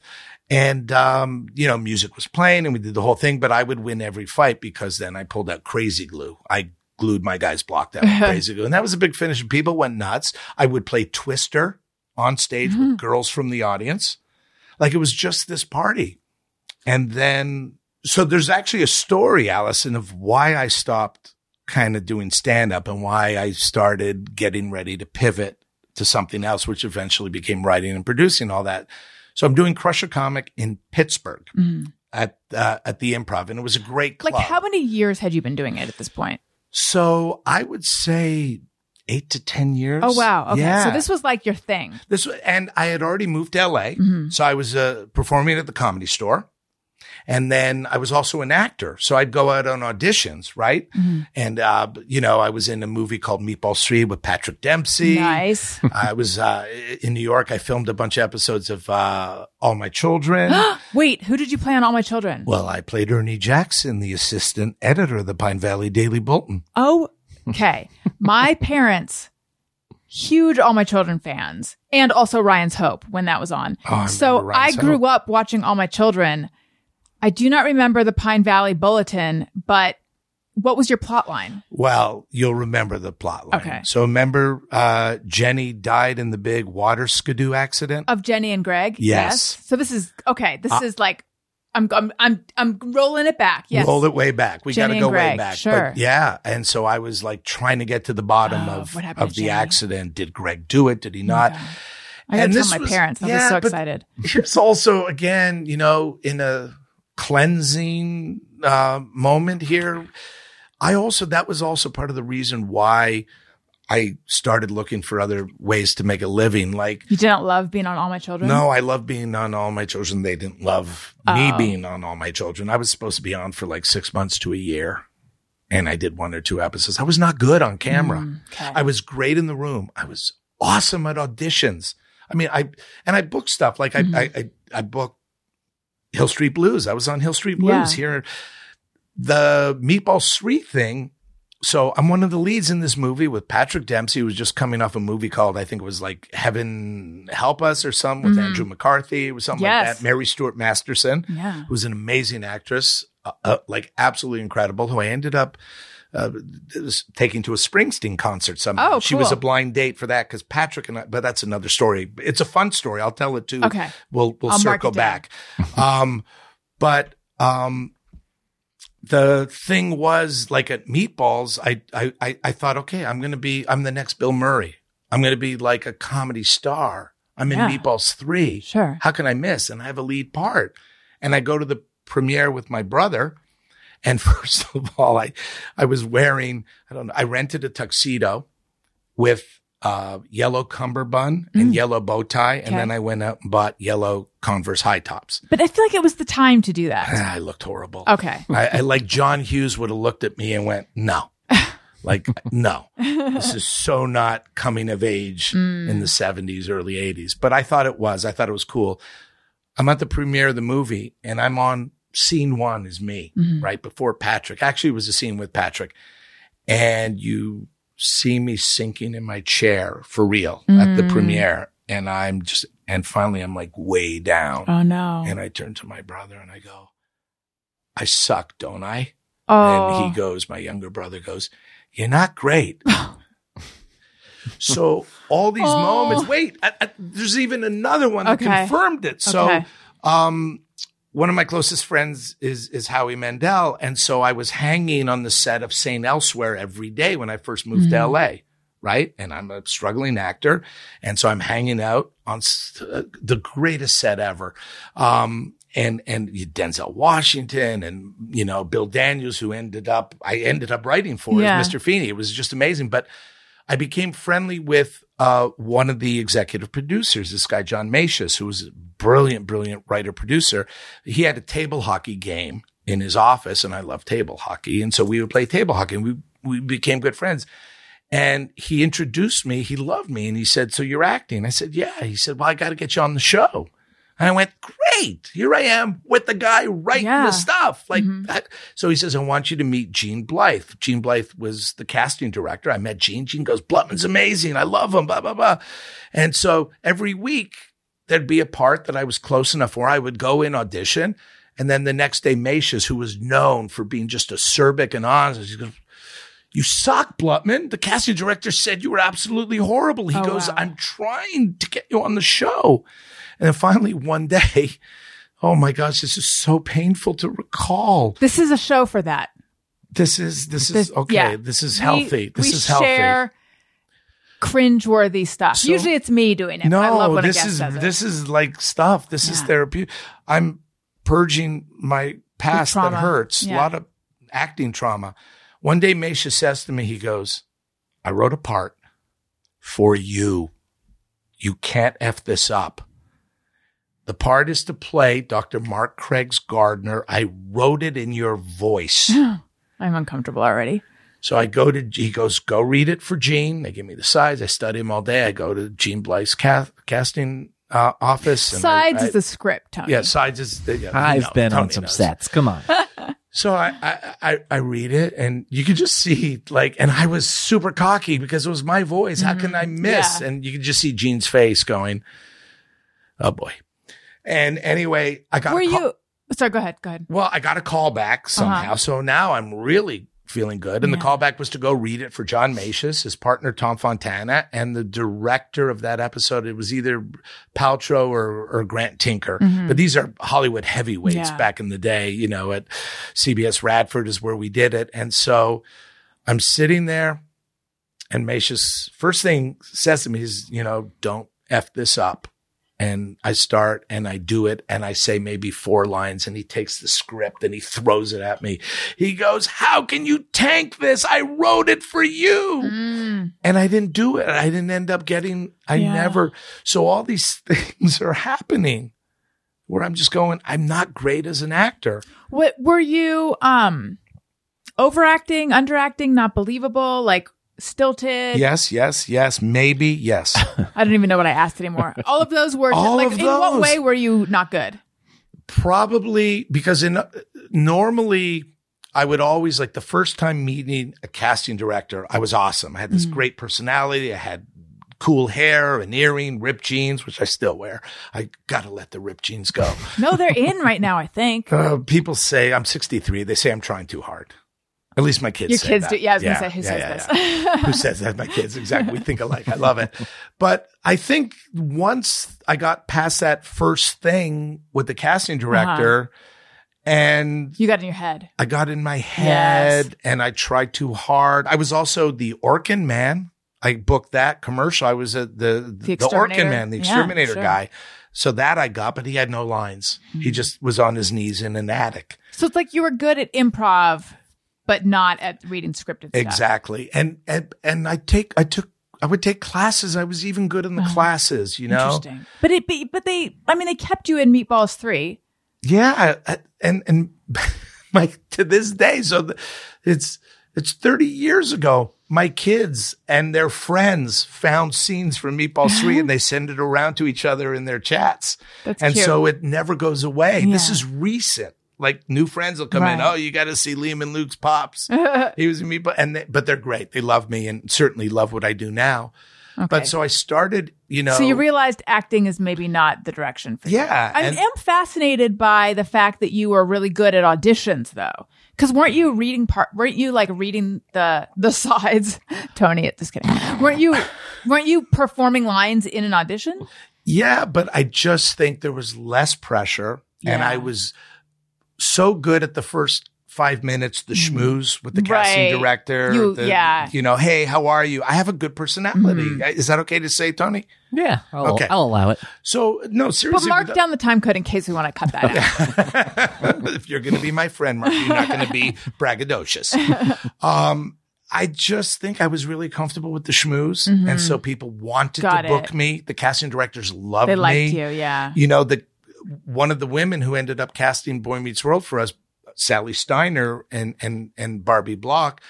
and um, you know, music was playing, and we did the whole thing. But I would win every fight because then I pulled out crazy glue. I glued my guy's block down with (laughs) crazy glue, and that was a big finish. And people went nuts. I would play Twister on stage Mm-hmm. with girls from the audience, like it was just this party. And then, so there's actually a story, Alison, of why I stopped kind of doing stand up and why I started getting ready to pivot to something else, which eventually became writing and producing all that. So I'm doing Crusher Comic in Pittsburgh at uh, at the Improv, and it was a great club. Like, how many years had you been doing it at this point? so I would say eight to ten years. Oh, wow. Okay. Yeah. So this was like your thing. This was, and I had already moved to LA, Mm-hmm. so I was uh, performing at the Comedy Store, and then I was also an actor. So I'd go out on auditions, right? Mm-hmm. And uh, you know, I was in a movie called Meatballs 3 with Patrick Dempsey. Nice. (laughs) I was uh, in New York. I filmed a bunch of episodes of uh, All My Children. (gasps) Wait, who did you play on All My Children? well, I played Ernie Jackson, the assistant editor of the Pine Valley Daily Bulletin. Oh, okay. My (laughs) parents, huge All My Children fans, and also Ryan's Hope when that was on. Oh, so I grew Hope. up watching All My Children. I do not remember the Pine Valley Bulletin, but what was your plot line? Well, you'll remember the plot line. Okay. So remember, uh, Jenny died in the big water skidoo accident. Of Jenny and Greg? Yes. So this is okay. This is like I'm I'm I'm I'm rolling it back. Yes. Roll it way back. We got to go way back. sure. But yeah. And so I was like trying to get to the bottom Oh, of, of the Jenny? accident. Did Greg do it? Did he not? I gotta tell my was- parents. I was so excited. (laughs) Here's also, again, you know, in a cleansing uh, moment here. I also, that was also part of the reason why I started looking for other ways to make a living. Like, You didn't love being on All My Children? no, I love being on All My Children. They didn't love me Oh. being on All My Children. I was supposed to be on for like six months to a year. And I did one or two episodes. I was not good on camera. Mm, okay. I was great in the room. I was awesome at auditions. I mean, I, and I booked stuff like I, Mm-hmm. I, I, I booked Hill Street Blues. I was on Hill Street Blues Yeah. here. The Meatball Street thing. So I'm one of the leads in this movie with Patrick Dempsey, who was just coming off a movie called, I think it was like Heaven Help Us or something with Andrew McCarthy. It was something. Yes. like that. Mary Stuart Masterson Yeah. who's an amazing actress, uh, uh, like absolutely incredible, who I ended up uh, was taking to a Springsteen concert somehow. Oh, She was a blind date for that because Patrick and I, but that's another story. It's a fun story. I'll tell it too. Okay. We'll, we'll I'll circle back. um, but, um, the thing was like at meatballs, I, I, I, I thought, okay, I'm going to be, I'm the next Bill Murray. I'm going to be like a comedy star. I'm in Yeah. Meatballs 3. Sure. How can I miss? And I have a lead part. And I go to the premiere with my brother. And (laughs) first of all, I, I was wearing, I don't know, I rented a tuxedo with uh, yellow cummerbund and yellow bow tie. And Mm. Okay. then I went out and bought yellow Converse high tops. But I feel like it was the time to do that. I looked horrible. Okay. I, I like John Hughes would have looked at me and went, no. (laughs) Like, no, this is so not coming of age in the 70s, early 80s. But I thought it was. I thought it was cool. I'm at the premiere of the movie and I'm on scene one is me, right before Patrick. Actually, it was a scene with Patrick. And you see me sinking in my chair for real at the premiere. And I'm just, and finally I'm like way down. Oh no. And I turn to my brother and I go, I suck, don't I? oh. And he goes, my younger brother goes, You're not great. (laughs) so all these Oh. moments, wait, I, I, there's even another one that confirmed it. So, Okay. um, one of my closest friends is is Howie Mandel, and so I was hanging on the set of Saint Elsewhere every day when I first moved to LA, right? And I'm a struggling actor, and so I'm hanging out on s- uh, the greatest set ever. Um, and and Denzel Washington and you know Bill Daniels, who ended up I ended up writing for Yeah. Mr. Feeney. It was just amazing, but. I became friendly with uh, one of the executive producers, this guy, John Masius, who was a brilliant, brilliant writer producer. He had a table hockey game in his office, and I love table hockey. And so we would play table hockey, and we, we became good friends. And he introduced me. He loved me. And he said, So you're acting? I said, Yeah. He said, Well, I got to get you on the show. And I went, Great. Here I am with the guy writing Yeah. the stuff. Like mm-hmm. that. So he says, I want you to meet Gene Blythe. Gene Blythe was the casting director. I met Gene. Gene goes, Blutman's amazing. I love him, blah, blah, blah. And so every week there'd be a part that I was close enough where I would go in audition. And then the next day, Masius, who was known for being just acerbic and honest, he goes, you suck, Blutman. The casting director said you were absolutely horrible. He Oh, goes, wow. I'm trying to get you on the show. And then finally one day, (laughs) oh my gosh, this is so painful to recall. This is a show for that. This is, this is, okay. yeah. This is We- healthy. This we is healthy. Share, cringe-worthy stuff? So- Usually it's me doing it. No, I love when this is this is like stuff. This is Yeah. therapeutic. I'm purging my past that hurts. Yeah. A lot of acting trauma. One day, Mesha says to me, he goes, "I wrote a part for you. You can't f this up." The part is to play Dr. Mark Craig's gardener. I wrote it in your voice. (gasps) I'm uncomfortable already. So I go to, he goes, go read it for Gene. They give me the sides. I study him all day. I go to Gene Blythe's ca- casting uh, office. and I- Sides I- is the script, Tony. yeah, sides is the, yeah, I've know, been on some knows. sets. Come on. (laughs) So I, I, I, I read it and you could just see like, and I was super cocky because it was my voice. How can I miss? Mm-hmm. Yeah. And you could just see Gene's face going, oh boy. And anyway, I got Were a call- you? Sorry, go ahead. Go ahead. Well, I got a call back somehow. Uh-huh. So now I'm really feeling good. And the callback was to go read it for John Masius, his partner Tom Fontana, and the director of that episode. It was either Paltrow or, or Grant Tinker. But these are Hollywood heavyweights Mm-hmm. Yeah. back in the day, you know, at CBS Radford is where we did it. And so I'm sitting there and Masius first thing says to me is, you know, don't F this up. And I start and I do it and I say maybe four lines and he takes the script and he throws it at me. He goes, how can you tank this? I wrote it for you. Mm. And I didn't do it. I didn't end up getting, I Yeah. never. So all these (laughs) things are happening where I'm just going, I'm not great as an actor. What were you? Um, overacting, underacting, not believable, like stilted. Yes, yes, yes, maybe, yes. (laughs) I don't even know what I asked anymore. All of those were All like. of in what way were you not good? Probably because in normally I would always like the first time meeting a casting director, I was awesome. I had this great personality. I had cool hair, an earring, ripped jeans, which I still wear. I gotta let the ripped jeans go. (laughs) No, they're in right now. I think. Uh, people say I'm 63. They say I'm trying too hard. At least my kids. Your kids that. do- yeah, I was gonna say, who says this? yeah. who says that? My kids. Exactly. We think alike. I love it. But I think once I got past that first thing with the casting director, and You got in your head. I got in my head and I tried too hard. I was also the Orkin man. I booked that commercial. I was a, the the, Exterminator? Orkin man, the Yeah, exterminator sure. guy. So that I got, but he had no lines. Hmm. He just was on his knees in an attic. So it's like you were good at improv, but not at reading scripted stuff. Exactly. And and and I take I took I would take classes. I was even good in the oh, classes, you know. Interesting. But it, but, but they, I mean, they kept you in Meatballs three. Yeah, I- and and (laughs) like to this day, so the, it's it's thirty years ago. My kids and their friends found scenes from Meatball Three, and they send it around to each other in their chats, That's and cute. so it never goes away. This is recent. Like new friends will come in. Oh, you got to see Liam and Luke's pops. (laughs) he was in Meatball, and they, but they're great. They love me, and certainly love what I do now. Okay. But so I started, you know. So you realized acting is maybe not the direction for you. Yeah, I am fascinated by the fact that you were really good at auditions though. Cause weren't you reading part, weren't you like reading the, the (laughs) sides? Tony, just kidding. Weren't you, weren't you performing lines in an audition? Yeah, but I just think there was less pressure and I was so good at the first five minutes, the schmooze with the casting Right. director. You- the- yeah. You know, hey, how are you? I have a good personality. Is that okay to say, Tony? Yeah. I'll, Okay. I'll allow it. So, no, seriously. But seriously. mark without- down the time code in case we want to cut that out. (laughs) if you're going to be my friend, Mark, you're not going to be (laughs) braggadocious. Um, I just think I was really comfortable with the schmooze. And so people wanted Mm-hmm. Got to book it. me. The casting directors loved They me. They liked you, yeah. you know, the one of the women who ended up casting Boy Meets World for us, Sally Steiner and and and Barbie Block.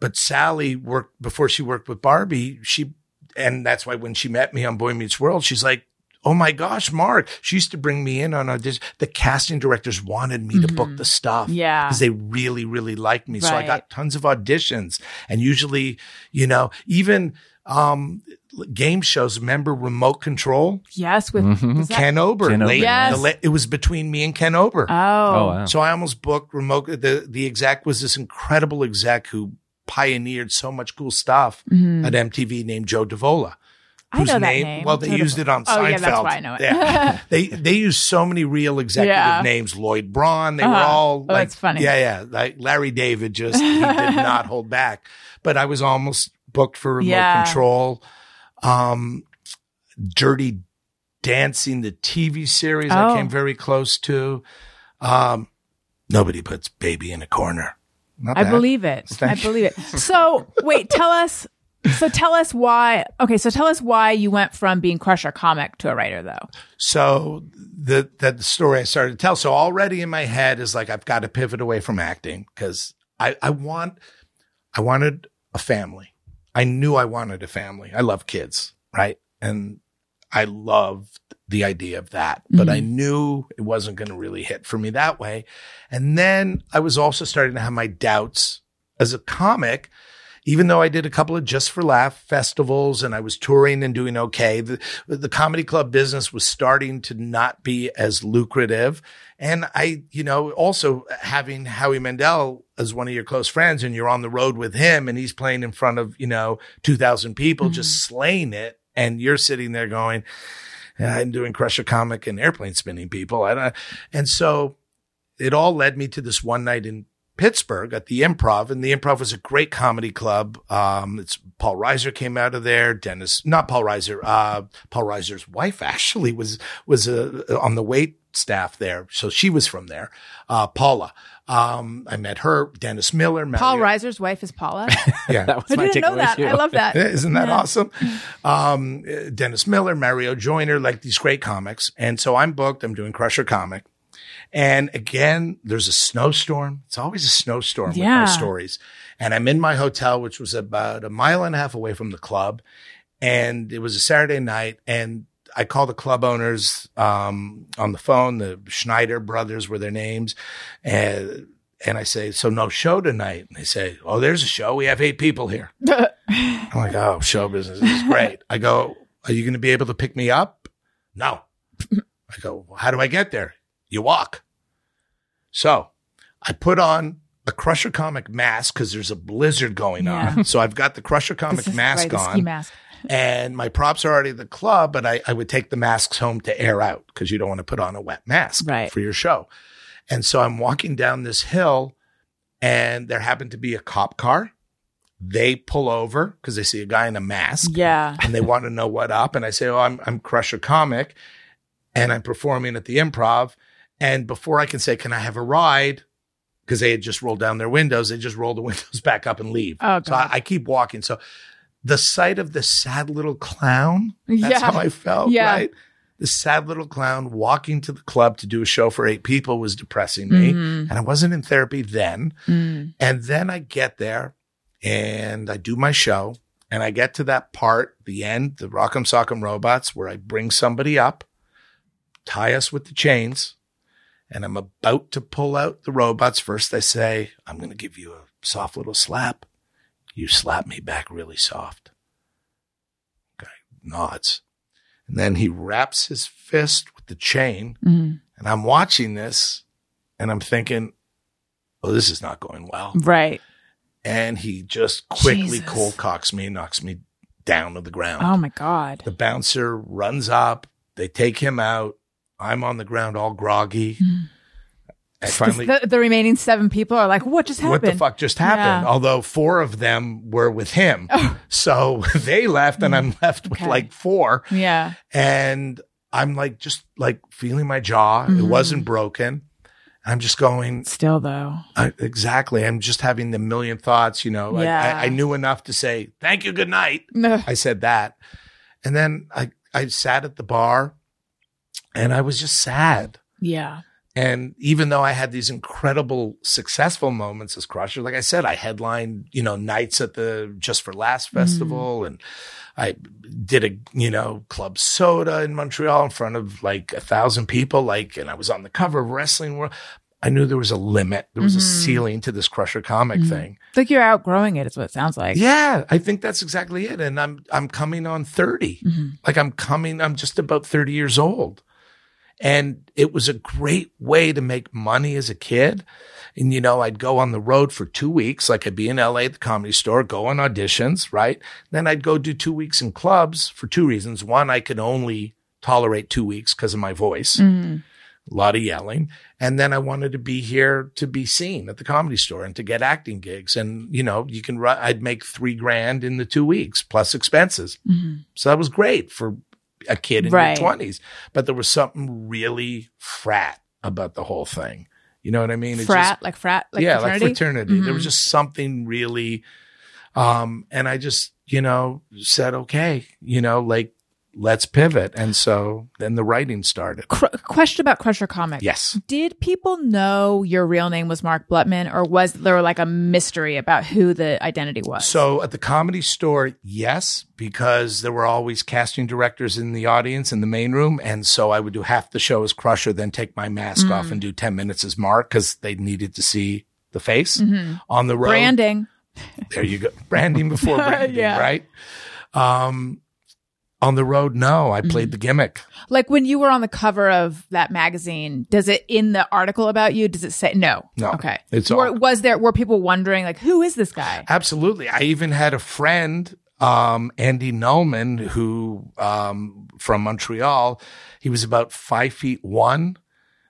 But Sally worked before she worked with Barbie. She and that's why when she met me on Boy Meets World, she's like, "Oh my gosh, Mark!" She used to bring me in on audition. The casting directors wanted me to book the stuff, Mm-hmm. Yeah. because they really, really liked me. So I got tons of auditions, and usually, you know, even um game shows. Remember Remote Control? Yes, with Mm-hmm. that- Ken Ober. Ken Ober, Yes. the la- it was between me and Ken Ober. Oh, Oh, wow. so I almost booked remote. The the exec was this incredible exec who pioneered so much cool stuff at MTV named Joe Davola. Mm-hmm. I know that name. Well, they Joe used Davola. it on Seinfeld. Oh, yeah, that's why I know it. Yeah. (laughs) they they used so many real executive Yeah. names. Lloyd Braun. They were Uh-huh. all Oh, like, that's funny. Yeah, yeah. Like Larry David just he did (laughs) not hold back. But I was almost booked for remote Yeah. control. Um, Dirty Dancing, the TV series, Oh. I came very close to. Um, nobody puts baby in a corner. Not I bad. believe it. I you. believe it. (laughs) So wait, tell us. So tell us why. Okay, so tell us why you went from being crusher comic to a writer, though. So the that the story I started to tell. So already in my head is like I've got to pivot away from acting because I I want I wanted a family. I knew I wanted a family. I love kids, right? And I loved the idea of that, but I mm-hmm. knew it wasn't going to really hit for me that way. And then I was also starting to have my doubts as a comic even though I did a couple of just for laugh festivals and I was touring and doing okay, the, the comedy club business was starting to not be as lucrative. And I, you know, also having Howie Mandel as one of your close friends and you're on the road with him and he's playing in front of, you know, 2000 people, mm-hmm. just slaying it. And you're sitting there going, I'm doing Crusher Comic and airplane spinning people. I don't, and so it all led me to this one night in Pittsburgh at the Improv, and the Improv was a great comedy club. Um, it's Paul Reiser came out of there. Dennis, not Paul Reiser, uh, Paul Reiser's wife (laughs) actually was was uh, on the wait staff there, so she was from there. Uh, Paula, um, I met her. Dennis Miller, Paul Reiser's wife is Paula. (laughs) yeah, That was I my didn't know that. too. I love that. (laughs) isn't that Yeah. awesome? Um, uh, Dennis Miller, Mario Joyner, like these great comics. And so I'm booked. I'm doing Crusher Comic. And again, there's a snowstorm. It's always a snowstorm with my stories. And I'm in my hotel, which was about a mile and a half away from the club. And it was a Saturday night. And I called the club owners um, on the phone. The Schneider brothers were their names. And, and I say, So no show tonight? And they say, Oh, there's a show. We have eight people here. (laughs) I'm like, oh, show business is great. I go, are you going to be able to pick me up? No. I go, well, how do I get there? You walk. So I put on a Crusher Comic mask because there's a blizzard going Yeah. on. So I've got the Crusher Comic is- mask right, on mask. and my props are already at the club, but I, I would take the masks home to air out because you don't want to put on a wet mask Right. for your show. And so I'm walking down this hill and there happened to be a cop car. They pull over because they see a guy in a mask Yeah. and they want to know what up. And I say, Oh, I'm, I'm Crusher Comic and I'm performing at the improv. And before I can say, Can I have a ride? Because they had just rolled down their windows, they just roll the (laughs) windows back up and leave. Oh, so I, I keep walking. So the sight of the sad little clown, that's Yeah. how I felt, Yeah. right? The sad little clown walking to the club to do a show for eight people was depressing me. And I wasn't in therapy then. Mm. And then I get there and I do my show and I get to that part, the end, the Rock'em Sock'em Robots, where I bring somebody up, tie us with the chains, and I'm about to pull out the robots. First, they say, I'm going to give you a soft little slap. You slap me back really soft. Guy nods. And then he wraps his fist with the chain, Mhm. and I'm watching this and I'm thinking, oh, this is not going well Right. and he just quickly Jesus. cold cocks me, knocks me down to the ground. Oh my God. the bouncer runs up. They take him out. I'm on the ground, all groggy. I finally, the, the remaining seven people are like, what just happened? what the fuck just happened? Yeah. Although four of them were with him, so (laughs) they left, and I'm left with Okay. like four. Yeah. And I'm like, just like feeling my jaw. It Mm-hmm. wasn't broken. I'm just going, Still though. I, exactly. I'm just having the million thoughts, you know. I- Yeah. I, I knew enough to say, thank you, good night. (laughs) I said that. And then I, I sat at the bar and I was just sad. Yeah. And even though I had these incredible successful moments as Crusher, like I said, I headlined, you know, nights at the Just for Laughs mm-hmm. festival and I did a, you know, Club Soda in Montreal in front of like a thousand people, like, and I was on the cover of Wrestling World. I knew there was a limit. There was a mm-hmm. ceiling to this Crusher comic mm-hmm. thing. It's like you're outgrowing it, is what it sounds like. Yeah, I think that's exactly it. And I'm I'm coming on 30. Mm-hmm. Like I'm coming, I'm just about 30 years old. And it was a great way to make money as a kid. And you know, I'd go on the road for two weeks, like I'd be in LA at the comedy store, go on auditions, right? Then I'd go do two weeks in clubs for two reasons. One, I could only tolerate two weeks because of my voice. A lot of yelling. And then I wanted to be here to be seen at the comedy store and to get acting gigs. And, you know, you can run, I'd make three grand in the two weeks plus expenses. So that was great for a kid in Right. your 20s. But there was something really frat about the whole thing. You know what I mean? It frat, just- like frat, like yeah, fraternity. like fraternity. There Mhm. was just something really, um, and I just, you know, said, okay, you know, like, let's pivot. And so then the writing started. Cr- question about Crusher Comics. Yes. Did people know your real name was Mark Blutman, or was there like a mystery about who the identity was? So at the comedy store, yes, because there were always casting directors in the audience in the main room. And so I would do half the show as Crusher, then take my mask off and do 10 minutes as Mark because they needed to see the face on the road. branding. There you go. Branding before (laughs) branding, Yeah. right? Um, on the road, no, I played the gimmick. Like when you were on the cover of that magazine, does it in the article about you? Does it say no? No. Okay. It's were, all- was there were people wondering like who is this guy? Absolutely. I even had a friend, um, Andy Nulman, who, um, from Montreal, he was about five feet one,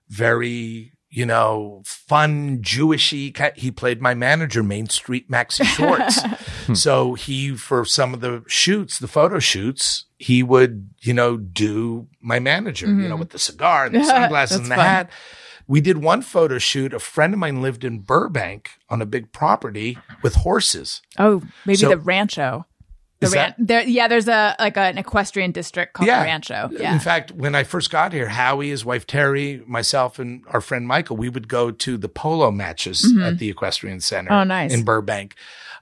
very, you know, fun, Jewishy. He played my manager, Main Street Maxi Shorts. (laughs) Hmm. so he, for some of the shoots, the photo shoots, he would, you know, do my manager, you know, mm-hmm. with the cigar and the (laughs) sunglasses and the fun. hat. We did one photo shoot. A friend of mine lived in Burbank on a big property with horses. Oh, maybe So- the Rancho. The ran- that- there, yeah, there's a like an equestrian district called Yeah. Rancho. Yeah. In fact, when I first got here, Howie, his wife Terry, myself, and our friend Michael, we would go to the polo matches at the Equestrian Center. Mm-hmm. Oh, nice. In Burbank.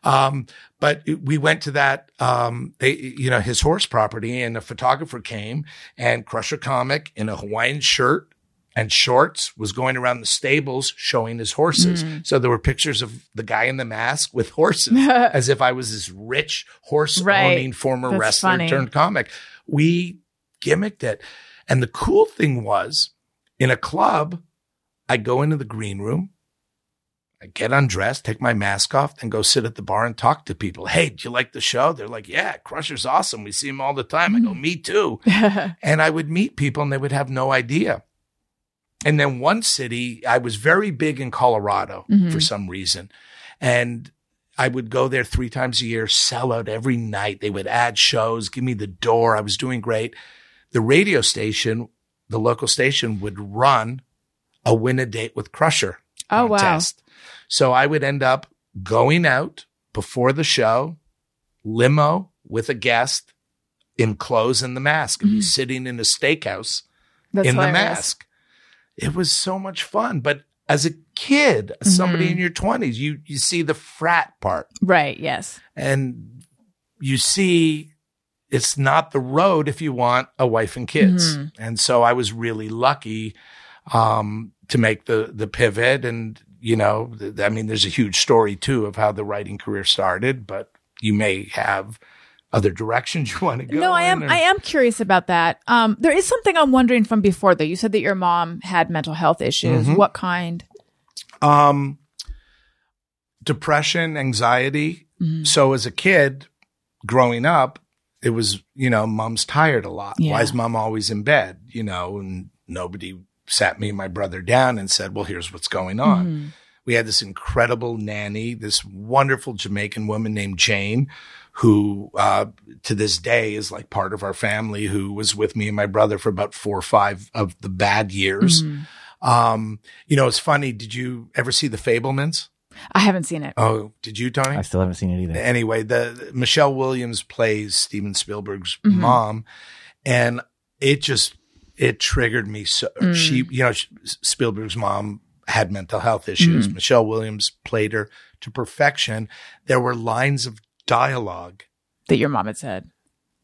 Um, but we went to that, um, they, you know, his horse property and a photographer came and Crusher Comic in a Hawaiian shirt and shorts was going around the stables showing his horses. Mm. So there were pictures of the guy in the mask with horses (laughs) as if I was this rich horse Right. owning former That's wrestler funny. turned comic. We gimmicked it. And the cool thing was in a club, I go into the green room, I get undressed, take my mask off, and go sit at the bar and talk to people. Hey, do you like the show? They're like, Yeah, Crusher's awesome. We see him all the time. I go, Me too. (laughs) and I would meet people and they would have no idea. And then one city, I was very big in Colorado Mhm. for some reason. And I would go there three times a year, sell out every night. They would add shows, give me the door. I was doing great. The radio station, the local station would run a win a date with Crusher Oh, wow. contest. So I would end up going out before the show, limo with a guest in clothes and the mask, and be sitting in a steakhouse That's in the hilarious. mask. It was so much fun. But as a kid, somebody Mm-hmm. in your twenties, you you see the frat part Right. Yes. and you see it's not the road if you want a wife and kids. Mm-hmm. And so I was really lucky um, to make the the pivot. And you know, th- I mean, there's a huge story too of how the writing career started, but you may have other directions you want to go. No, I am. or- I am curious about that. Um, there is something I'm wondering from before, though. You said that your mom had mental health issues. Mm-hmm. What kind? Um, depression, anxiety. Mm-hmm. So as a kid growing up, it was, you know, mom's tired a lot. Yeah. Why is mom always in bed? You know, and nobody sat me and my brother down and said, well, here's what's going on. Mm-hmm. We had this incredible nanny, this wonderful Jamaican woman named Jane, who uh, to this day is like part of our family, who was with me and my brother for about four or five of the bad years. Mm-hmm. Um, you know, it's funny. Did you ever see the Fabelmans? I haven't seen it. Oh, did you, Tony? I still haven't seen it either. anyway, the Michelle Williams plays Steven Spielberg's Mm-hmm. mom, and it just it triggered me. So Mm. she, you know, she- Spielberg's mom had mental health issues. Mm. Michelle Williams played her to perfection. There were lines of dialogue That your mom had said.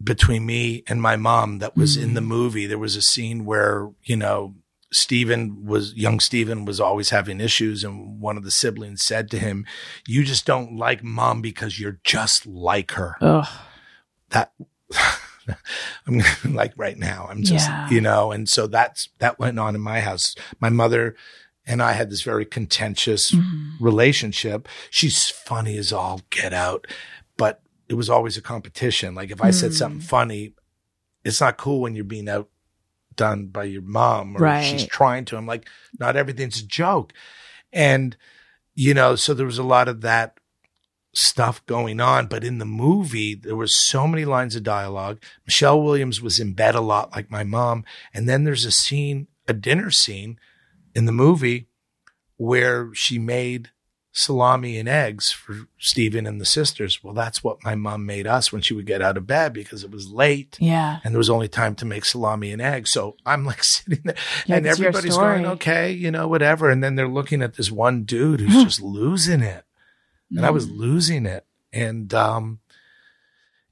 between me and my mom that was in the Mm. movie. There was a scene where, you know, Steven was young Steven was always having issues and one of the siblings said to him, "You just don't like mom because you're just like her." Ugh. That (laughs) I'm (laughs) like right now. I'm just, Yeah. you know, and so that's that went on in my house. My mother and I had this very contentious Mm-hmm. relationship. She's funny as all get out, but it was always a competition. Like if I said Mm. something funny, it's not cool when you're being outdone by your mom or Right. she's trying to. I'm like, not everything's a joke. And, you know, so there was a lot of that stuff going on. But in the movie, there was so many lines of dialogue. Michelle Williams was in bed a lot like my mom. And then there's a scene, a dinner scene in the movie where she made salami and eggs for Steven and the sisters. Well, that's what my mom made us when she would get out of bed because it was late Yeah. and there was only time to make salami and eggs. So I'm like (laughs) sitting there Yeah, and everybody's going, okay, you know, whatever. And then they're looking at this one dude who's (laughs) just losing it. And I was Mm. losing it. And, um,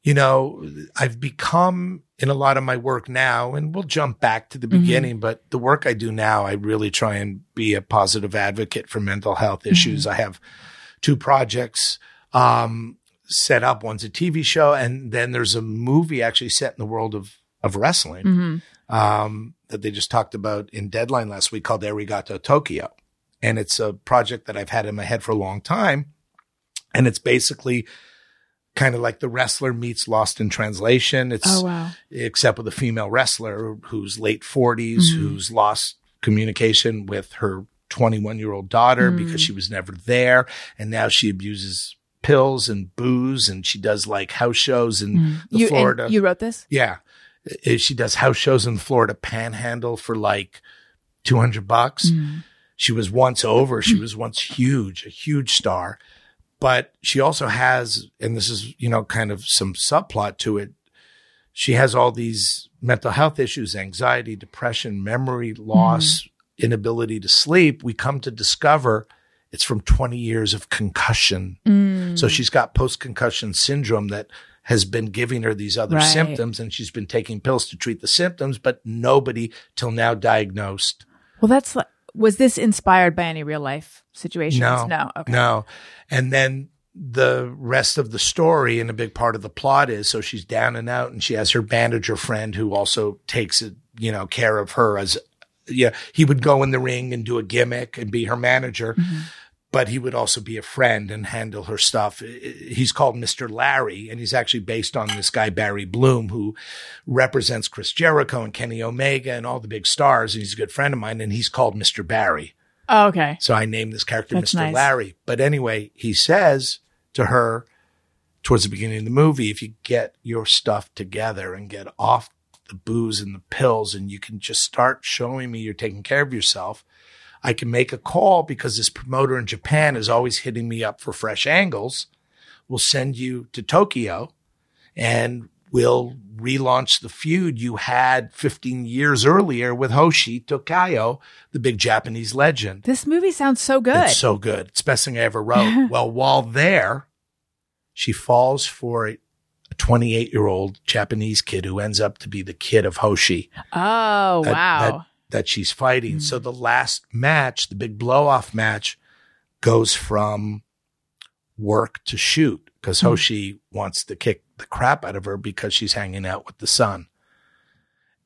you know, I've become in a lot of my work now, and we'll jump back to the Mm-hmm. beginning, but the work I do now, I really try and be a positive advocate for mental health issues. I have two projects um, set up. One's a TV show, and then there's a movie actually set in the world of of wrestling Mhm. um, that they just talked about in Deadline last week called Arigato Tokyo, and it's a project that I've had in my head for a long time, and it's basically kind of like the wrestler meets Lost in Translation. It's Oh wow. except with a female wrestler who's late 40s, Mhm. who's lost communication with her 21 year old daughter Mm. because she was never there. And now she abuses pills and booze and she does like house shows in Mm. the You, Florida. you wrote this? yeah. She does house shows in Florida panhandle for like 200 bucks. Mm. She was once over. She was once huge, a huge star. But she also has, and this is, you know, kind of some subplot to it. She has all these mental health issues, anxiety, depression, memory loss, inability to sleep. We come to discover it's from 20 years of concussion. Mm. So she's got post concussion syndrome that has been giving her these other Right. symptoms and she's been taking pills to treat the symptoms, but nobody till now diagnosed. Well, that's like, was this inspired by any real life situations? No, No. Okay. No. And then the rest of the story and a big part of the plot is so she's down and out and she has her bandager friend who also takes you know, care of her as yeah, he would go in the ring and do a gimmick and be her manager. Mm-hmm. But he would also be a friend and handle her stuff. He's called Mr. Larry, and he's actually based on this guy, Barry Bloom, who represents Chris Jericho and Kenny Omega and all the big stars. And he's a good friend of mine, and he's called Mr. Barry. Oh, okay. So I named this character That's Mr. nice. Larry. But anyway, he says to her towards the beginning of the movie, if you get your stuff together and get off the booze and the pills and you can just start showing me you're taking care of yourself, I can make a call because this promoter in Japan is always hitting me up for fresh angles. We'll send you to Tokyo and we'll relaunch the feud you had 15 years earlier with Hoshi Tokayo, the big Japanese legend. This movie sounds so good. It's so good. It's the best thing I ever wrote. (laughs) well, while there, she falls for a 28 year old Japanese kid who ends up to be the kid of Hoshi oh, that- wow. that, that she's fighting. So the last match, the big blow off match, goes from work to shoot because Hmm. Hoshi wants to kick the crap out of her because she's hanging out with the son.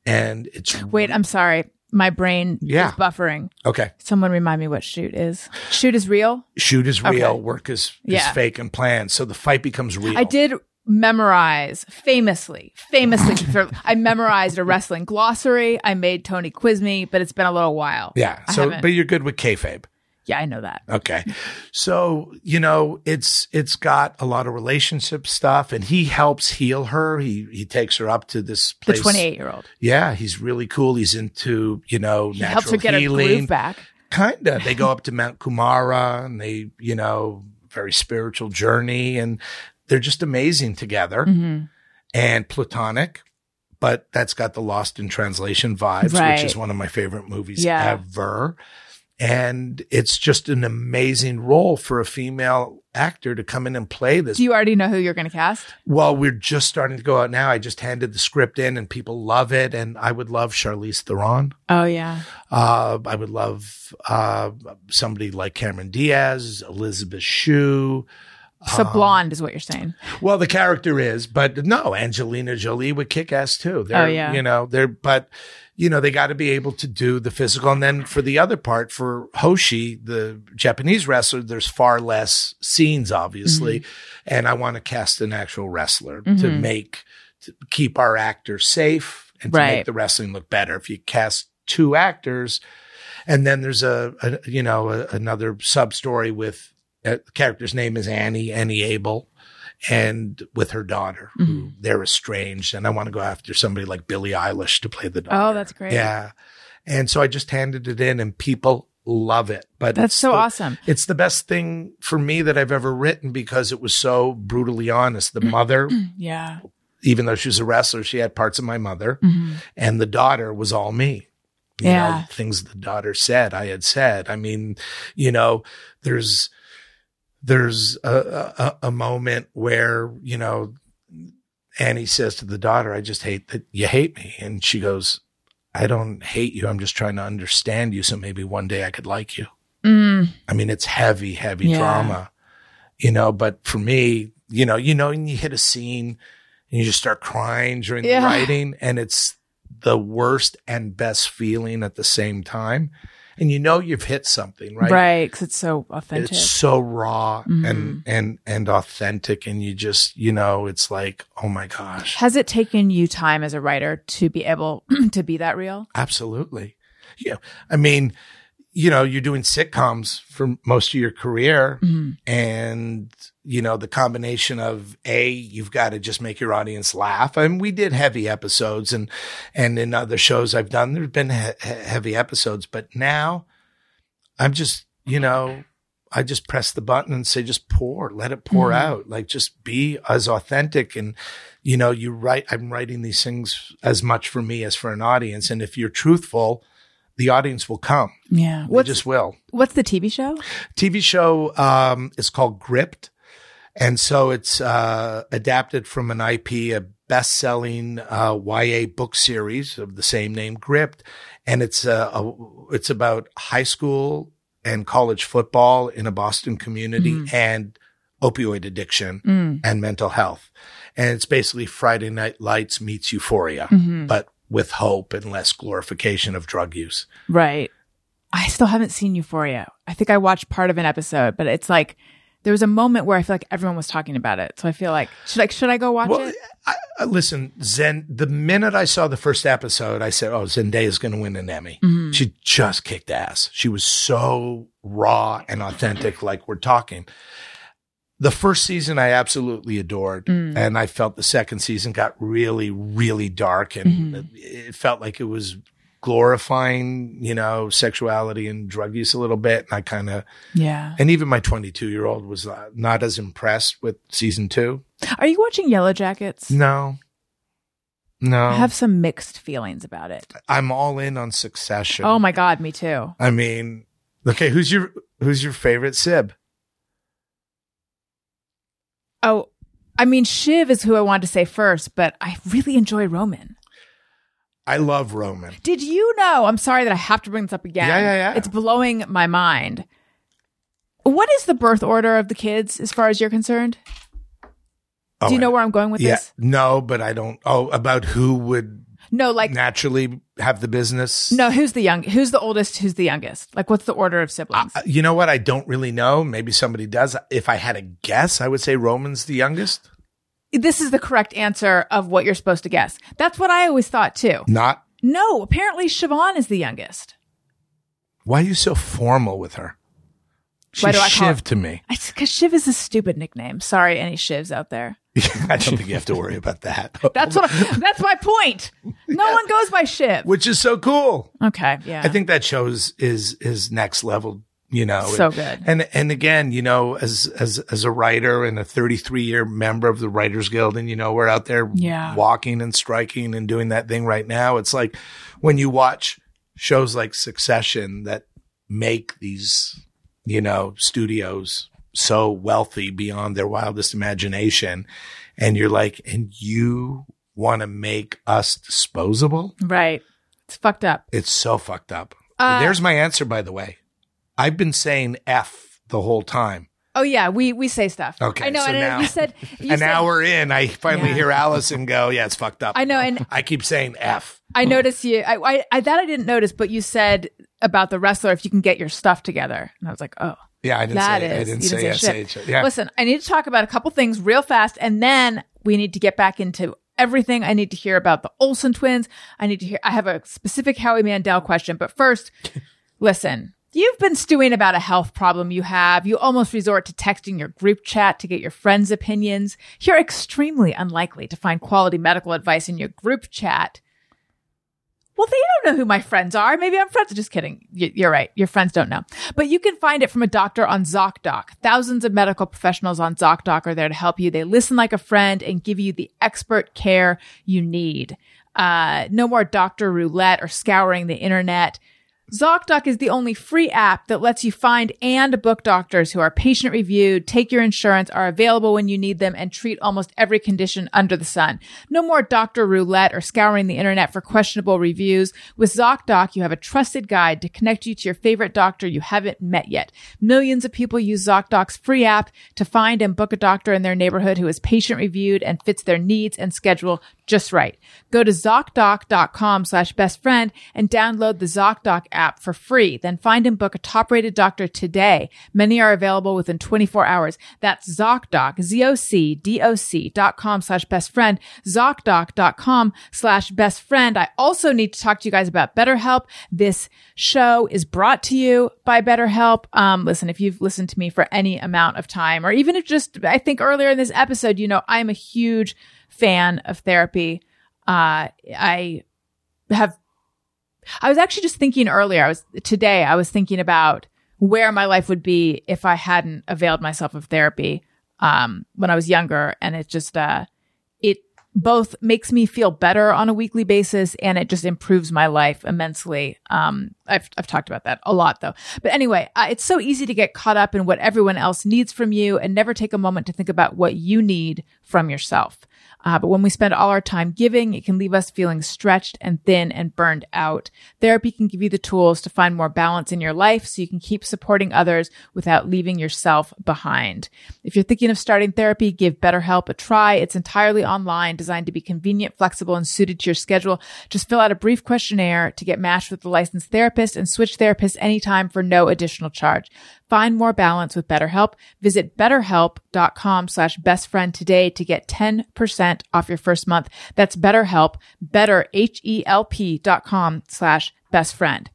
And it's Wait, I'm sorry. My brain Yeah. is buffering. okay. Someone remind me what shoot is. Shoot is real? Shoot is real, Okay. work is, is Yeah. fake and planned. So the fight becomes real. I did memorize famously, famously. (laughs) for- I memorized a wrestling glossary. I made Tony quiz me, but it's been a little while. Yeah. So, but you're good with kayfabe. Yeah, I know that. Okay. So, you know, it's it's got a lot of relationship stuff and he helps heal her. He he takes her up to this place. The 28 year old. Yeah, he's really cool. He's into, you know, He natural helps her get her healing. groove back. Kinda. They go up to Mount Kurama and they, you know, very spiritual journey and they're just amazing together hmm and platonic. But that's got the Lost in Translation vibes, Right. which is one of my favorite movies Yeah. ever. And it's just an amazing role for a female actor to come in and play this. Do you already know who you're going to cast? well, we're just starting to go out now. I just handed the script in and people love it. And I would love Charlize Theron. Oh, yeah. Uh, I would love uh, somebody like Cameron Diaz, Elizabeth Shue. So Um, blonde is what you're saying. Well, the character is, but no, Angelina Jolie would kick ass too. They're, Oh, yeah. You know, they're, but, you know, they got to be able to do the physical. And then for the other part, for Hoshi, the Japanese wrestler, there's far less scenes, obviously. And I want to cast an actual wrestler to Mhm. make, to keep our actor safe and to make the wrestling look better. If you cast two actors, and to Right. make the wrestling look better, if you cast two actors, and then there's a, a you know a, another sub story with uh, the character's name is Annie Annie Abel, and with her daughter, Mm-hmm. who they're estranged, and I want to go after somebody like Billie Eilish to play the daughter. Oh, that's great. Yeah, and so I just handed it in, and people love it. But That's so the- awesome. It's the best thing for me that I've ever written because it was so brutally honest. The mother, (clears throat) Yeah. even though she was a wrestler, she had parts of my mother, and the daughter was all me. You Yeah. know, things the daughter said, I had said. I mean, you know, there's there's a, a, a moment where you know Annie says to the daughter, "I just hate that you hate me," and she goes, "I don't hate you. I'm just trying to understand you, so maybe one day I could like you." Mm. I mean, it's heavy, heavy Yeah. drama, you know, but for me, you know, you know, and you hit a scene and you just start crying during Yeah. the writing and it's the worst and best feeling at the same time. And you know, you've hit something, right? Right. Because it's so authentic. It's so raw Mm-hmm. and, and, and authentic. And you just, you know, it's like, oh my gosh. Has it taken you time as a writer to be able (clears throat) to be that real? Absolutely. Yeah. I mean, you know, you're doing sitcoms for most of your career and, you know, the combination of A, you've got to just make your audience laugh. I mean, we did heavy episodes and, and in other shows I've done, there's been he- he- heavy episodes, but now I'm just, you know, I just press the button and say, just pour, let it pour out. Like just be as authentic. And, you know, you write, I'm writing these things as much for me as for an audience. And if you're truthful, the audience will come. Yeah. They What's just will. What's the TV show? TV show um, is called Gripped, and so it's uh, adapted from an IP, a best-selling uh, YA book series of the same name, Gripped, and it's uh, a, it's about high school and college football in a Boston community and opioid addiction and mental health, and it's basically Friday Night Lights meets Euphoria, but with hope and less glorification of drug use. Right. I still haven't seen Euphoria. I think I watched part of an episode, but it's like there was a moment where I feel like everyone was talking about it. So I feel like should I should I go watch Well, it? I, I, listen, Zen. The minute I saw the first episode, I said, "Oh, Zendaya Zendaya's going to win an Emmy." Mm-hmm. She just kicked ass. She was so raw and authentic, like we're talking. The first season I absolutely adored, Mm. and I felt the second season got really, really dark, and Mm-hmm. it felt like it was glorifying, you know, sexuality and drug use a little bit. And I kind of, Yeah. and even my 22 year old was uh, not as impressed with season two. Are you watching Yellow Jackets? No. No. I have some mixed feelings about it. I'm all in on Succession. Oh my god, me too. I mean, okay, who's your who's your favorite Sib? Oh, I mean Shiv is who I wanted to say first, but I really enjoy Roman. I love Roman. Did you know? I'm sorry that I have to bring this up again. Yeah, yeah, yeah. It's blowing my mind. What is the birth order of the kids as far as you're concerned? Oh, Do you know where I'm going with Yeah, this? no, but I don't. Oh, about who would No, like naturally have the business? no, who's the young who's the oldest, who's the youngest? Like what's the order of siblings? Uh, you know what? I don't really know. Maybe somebody does. If I had a guess, I would say Roman's the youngest. This is the correct answer of what you're supposed to guess. That's what I always thought too. Not. No, apparently Siobhan is the youngest. Why are you so formal with her? She's Why do I call Shiv her- to me. It's because Shiv is a stupid nickname. Sorry, any Shivs out there. (laughs) I don't think you have to worry about that. (laughs) That's what. I, that's my point. No one goes by Shiv. Which is so cool. Okay, yeah. I think that shows is is next level. You know, So and, good. And and again, you know, as as as a writer and a 33 year member of the Writers Guild, and you know, we're out there Yeah. walking and striking and doing that thing right now. It's like when you watch shows like Succession that make these, you know, studios so wealthy beyond their wildest imagination, and you're like, and you want to make us disposable? right. It's fucked up. It's so fucked up. Uh, There's my answer, by the way. I've been saying F the whole time. Oh yeah, we we say stuff. Okay, I know. so and now- you said (laughs) you An said- hour in, I finally Yeah. hear Alison go, "Yeah, it's fucked up." I know, and I keep saying F. I noticed you. I, I, I that I didn't notice, but you said about the wrestler if you can get your stuff together, and I was like, oh, Yeah, I didn't that say. is. I didn't say didn't say shit. Yeah. Listen, I need to talk about a couple things real fast, and then we need to get back into everything. I need to hear about the Olsen twins. I need to hear, I have a specific Howie Mandel question. But first, (laughs) listen, you've been stewing about a health problem you have. You almost resort to texting your group chat to get your friends' opinions. You're extremely unlikely to find quality medical advice in your group chat. Well, they don't know who my friends are. Maybe I'm friends. Just kidding. You're right. Your friends don't know. But you can find it from a doctor on ZocDoc. Thousands of medical professionals on ZocDoc are there to help you. They listen like a friend and give you the expert care you need. Uh, no more doctor roulette or scouring the internet. ZocDoc is the only free app that lets you find and book doctors who are patient reviewed, take your insurance, are available when you need them, and treat almost every condition under the sun. No more doctor roulette or scouring the internet for questionable reviews. With ZocDoc, you have a trusted guide to connect you to your favorite doctor you haven't met yet. Millions of people use ZocDoc's free app to find and book a doctor in their neighborhood who is patient reviewed and fits their needs and schedule just right. Go to ZocDoc.com slash best friend and download the ZocDoc app for free. Then find and book a top rated doctor today. Many are available within 24 hours. That's ZocDoc, Z-O-C-D-O-C dot com slash best friend, ZocDoc.com slash best friend. I also need to talk to you guys about BetterHelp. This show is brought to you by BetterHelp. Um, listen, if you've listened to me for any amount of time, or even if just, I think earlier in this episode, you know, I'm a huge fan of therapy. Uh, I have, I was actually just thinking earlier, I was, today, I was thinking about where my life would be if I hadn't availed myself of therapy, um, when I was younger. And it just, uh, it both makes me feel better on a weekly basis and it just improves my life immensely. Um, I've, I've talked about that a lot though. But anyway, uh, it's so easy to get caught up in what everyone else needs from you and never take a moment to think about what you need from yourself. Uh, but when we spend all our time giving, it can leave us feeling stretched and thin and burned out. Therapy can give you the tools to find more balance in your life so you can keep supporting others without leaving yourself behind. If you're thinking of starting therapy, give BetterHelp a try. It's entirely online, designed to be convenient, flexible, and suited to your schedule. Just fill out a brief questionnaire to get matched with a licensed therapist and switch therapists anytime for no additional charge. Find more balance with BetterHelp. Visit betterhelp.com slash best friend today to get 10% off your first month. That's BetterHelp, better, H-E-L-P dot com slash best friend.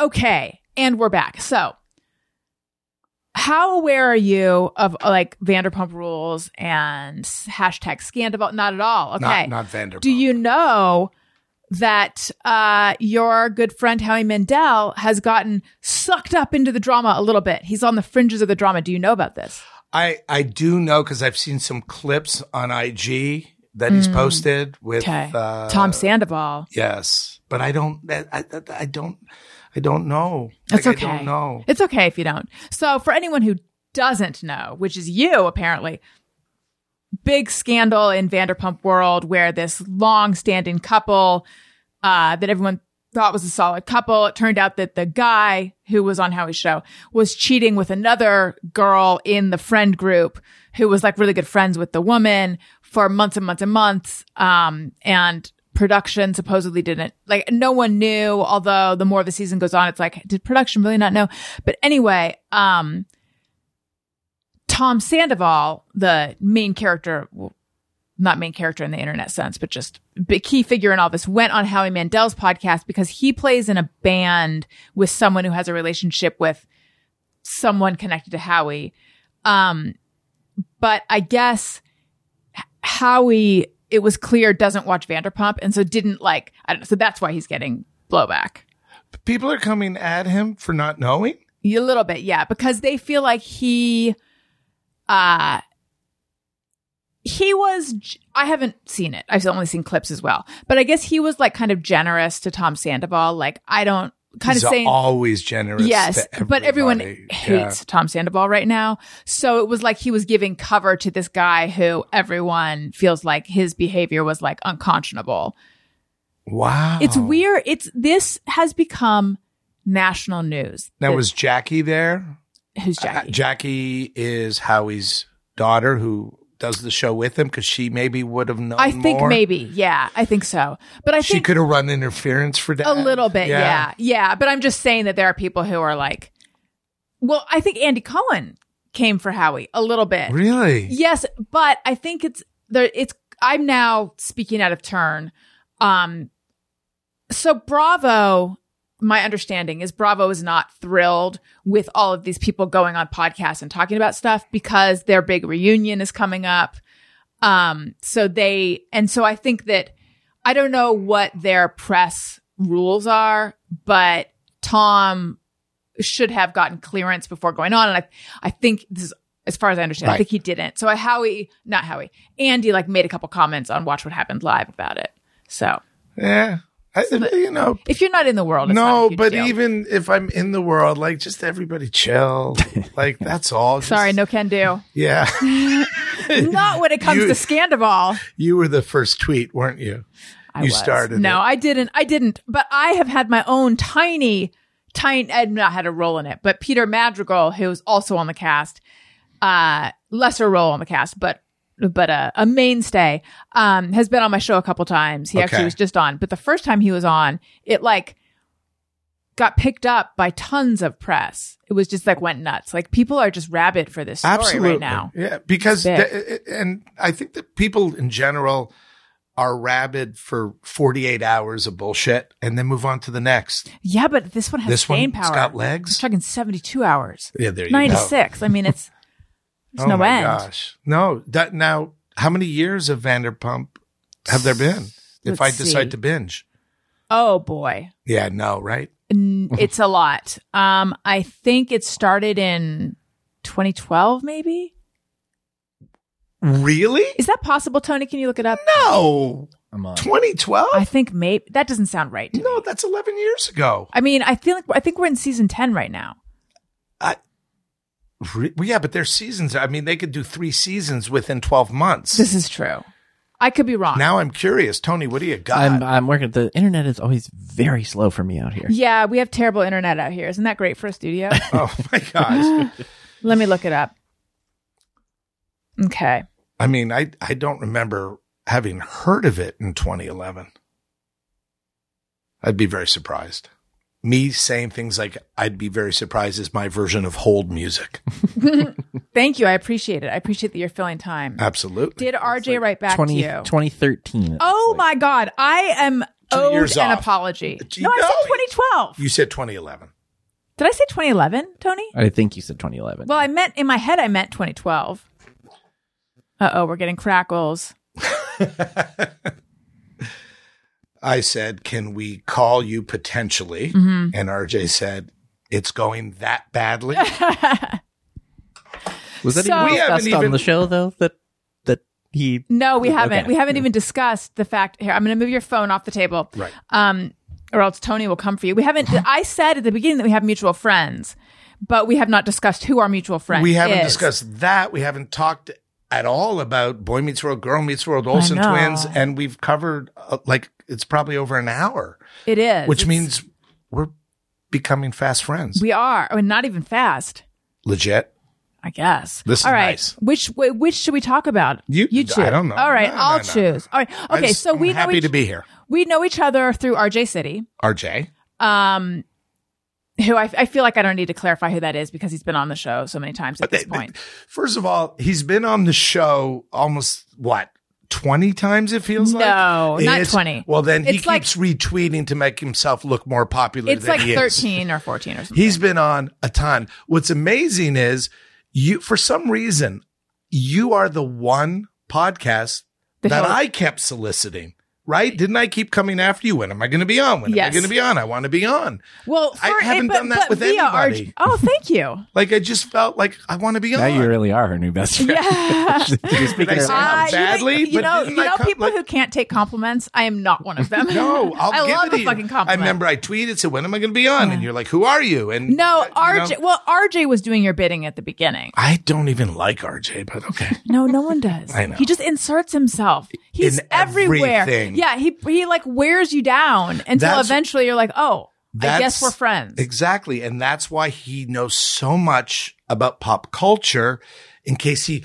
Okay. And we're back. So how aware are you of like Vanderpump rules and hashtag Scandoval? Not at all. Okay. Not, not Vanderpump. Do you know that uh, your good friend Howie Mandel has gotten sucked up into the drama a little bit? He's on the fringes of the drama. Do you know about this? I, I do know because I've seen some clips on IG that he's posted with Mm. Uh, Tom Sandoval. Yes, but I don't. I, I, I don't. I don't know. It's Like, okay. I don't know. It's okay if you don't. So, for anyone who doesn't know, which is you apparently, big scandal in Vanderpump world where this long-standing couple uh, that everyone thought was a solid couple. It turned out that the guy who was on Howie's show was cheating with another girl in the friend group who was like really good friends with the woman for months and months and months. Um, and production supposedly didn't like no one knew although the more the season goes on it's like did production really not know but anyway um tom sandoval the main character well, not main character in the internet sense but just big key figure in all this went on howie mandel's podcast because he plays in a band with someone who has a relationship with someone connected to howie um but i guess howie it was clear doesn't watch vanderpump and so didn't like i don't know so that's why he's getting blowback People are coming at him for not knowing. A little bit, yeah, because they feel like he, uh, he was, i haven't seen it. I've only seen clips as well, but I guess he was like kind of generous to Tom Sandoval. Like, I don't kind He's of saying, always generous. yes, but everyone hates Tom Sandoval right now. So it was like he was giving cover to this guy who everyone feels like his behavior was like unconscionable. Wow. It's weird. It's, this has become national news. Now That- was Jackie there? who's Uh, Jackie? Jackie is Howie's daughter who does the show with him because she maybe would have known. I think more. maybe, yeah, I think so. But I she could have run interference for that a little bit, yeah. yeah, But I'm just saying that there are people who are like, well, I think Andy Cohen came for Howie a little bit. Really? Yes, but I think it's there. It's I'm now speaking out of turn. Um, so Bravo, my understanding is Bravo is not thrilled with all of these people going on podcasts and talking about stuff because their big reunion is coming up. Um, so they, and so I think that I don't know what their press rules are, but Tom should have gotten clearance before going on. And I, I think this is, as far as I understand, I think he didn't. So Howie, not Howie, Andy like made a couple comments on Watch What Happened Live about it. So Yeah. I, you know, if you're not in the world, it's not a no, but even if I'm in the world, like just everybody chill. (laughs) like that's all. Just- sorry, no can do. Yeah. (laughs) not when it comes You- to Scandoval. you were the first tweet, weren't you? I you was. started. No, it. I didn't. I didn't. But I have had my own tiny, tiny. I've not had a role in it. But Peter Madrigal, who was also on the cast, uh, lesser role on the cast, but but a, a mainstay, um, has been on my show a couple times. He actually was just on, but the first time he was on, it like got picked up by tons of press. It was just like went nuts. Like people are just rabid for this story Absolutely. right now. Yeah, because It's th- and I think that people in general are rabid for 48 hours of bullshit and then move on to the next. Yeah, but this one has This staying one's power. got I'm legs. talking seventy-two hours. Yeah, there you go. 96. I mean, it's there's oh no my end. gosh. No, that now how many years of Vanderpump have there been? If Let's I decide see. to binge. Oh boy. Yeah, no, right? It's a lot. Um, I think it started in 2012, maybe. Really? Is that possible, Tony? Can you look it up? No. I'm on. 2012? I think maybe that doesn't sound right. to me. no, that's 11 years ago. I mean, I feel like I think we're in season 10 right now. I, re- well, yeah, but their seasons, I mean, they could do three seasons within 12 months. This is true. I could be wrong. now I'm curious. Tony, what do you got? I'm I'm working. The internet is always very slow for me out here. yeah, we have terrible internet out here. Isn't that great for a studio? (laughs) oh my gosh. (laughs) Let me look it up. Okay. I mean, I, I don't remember having heard of it in 2011. I'd be very surprised. Me saying things like, I'd be very surprised is my version of hold music. (laughs) Thank you. I appreciate it. I appreciate that you're filling time. Absolutely. Did RJ write back 20, to you? 2013. Oh my God. I am owed years an off. apology. Gee, No, I no, said 2012. You said 2011. Did I say 2011, Tony? I think you said 2011. Well, I meant in my head, I meant 2012. Uh oh, we're getting crackles. (laughs) I said, Can we call you potentially? Mm-hmm. And RJ said, It's going that badly. (laughs) was that so- even We haven't discussed on the show though? That that he No, we haven't. Okay. We haven't even discussed the fact. Here, I'm going to move your phone off the table. right. Um, or else Tony will come for you. We haven't. (laughs) I said at the beginning that we have mutual friends, but we have not discussed who our mutual friend. We haven't is. discussed that. We haven't talked at all about Boy Meets World, Girl Meets World, Olsen. Twins, and we've covered uh, like it's probably over an hour, It is, which It's- means we're becoming fast friends. we are. I mean, not even fast. Legit. I guess. This is All right. nice. Which which should we talk about? You- you choose. I don't know. All right, No, I'll no, no. choose. All right. Okay, just- so I'm we know happy each, to be here. we know each other through RJ City. RJ. Um, who I, I feel like I don't need to clarify who that is because he's been on the show so many times at this They- point. First of all, he's been on the show almost what twenty times. It feels like No, not It's- 20. Well, then he It's like- keeps retweeting to make himself look more popular. It's than like he is. thirteen or fourteen or (laughs) something. He's been on a ton. What's amazing is you, for some reason, you are the one podcast The that host. I kept soliciting. Right? Didn't I keep coming after you? When am I going to be on? When am I Yes. going to be on? I want to be on. well, I haven't but- done that with via anybody. RJ Oh, thank you. (laughs) Like I just felt like I want to be now on. you really are her new best friend. Yeah. (laughs) You're speaking Did I her say language. how Uh, know- badly? you But know, you know, come- people like- who can't take compliments. I am not one of them. No, I'll (laughs) I give love it a you. fucking compliment. I remember I tweeted, said, "When am I going to be on?" And you're like, "Who are you?" And No, uh, you know, RJ. Well, RJ was doing your bidding at the beginning. I don't even like RJ, but okay. No, no one does. I know. He just inserts himself. He's In everywhere. everything. Yeah, he he like wears you down until That's- eventually you're like, oh, I guess we're friends. Exactly. And that's why he knows so much about pop culture in case he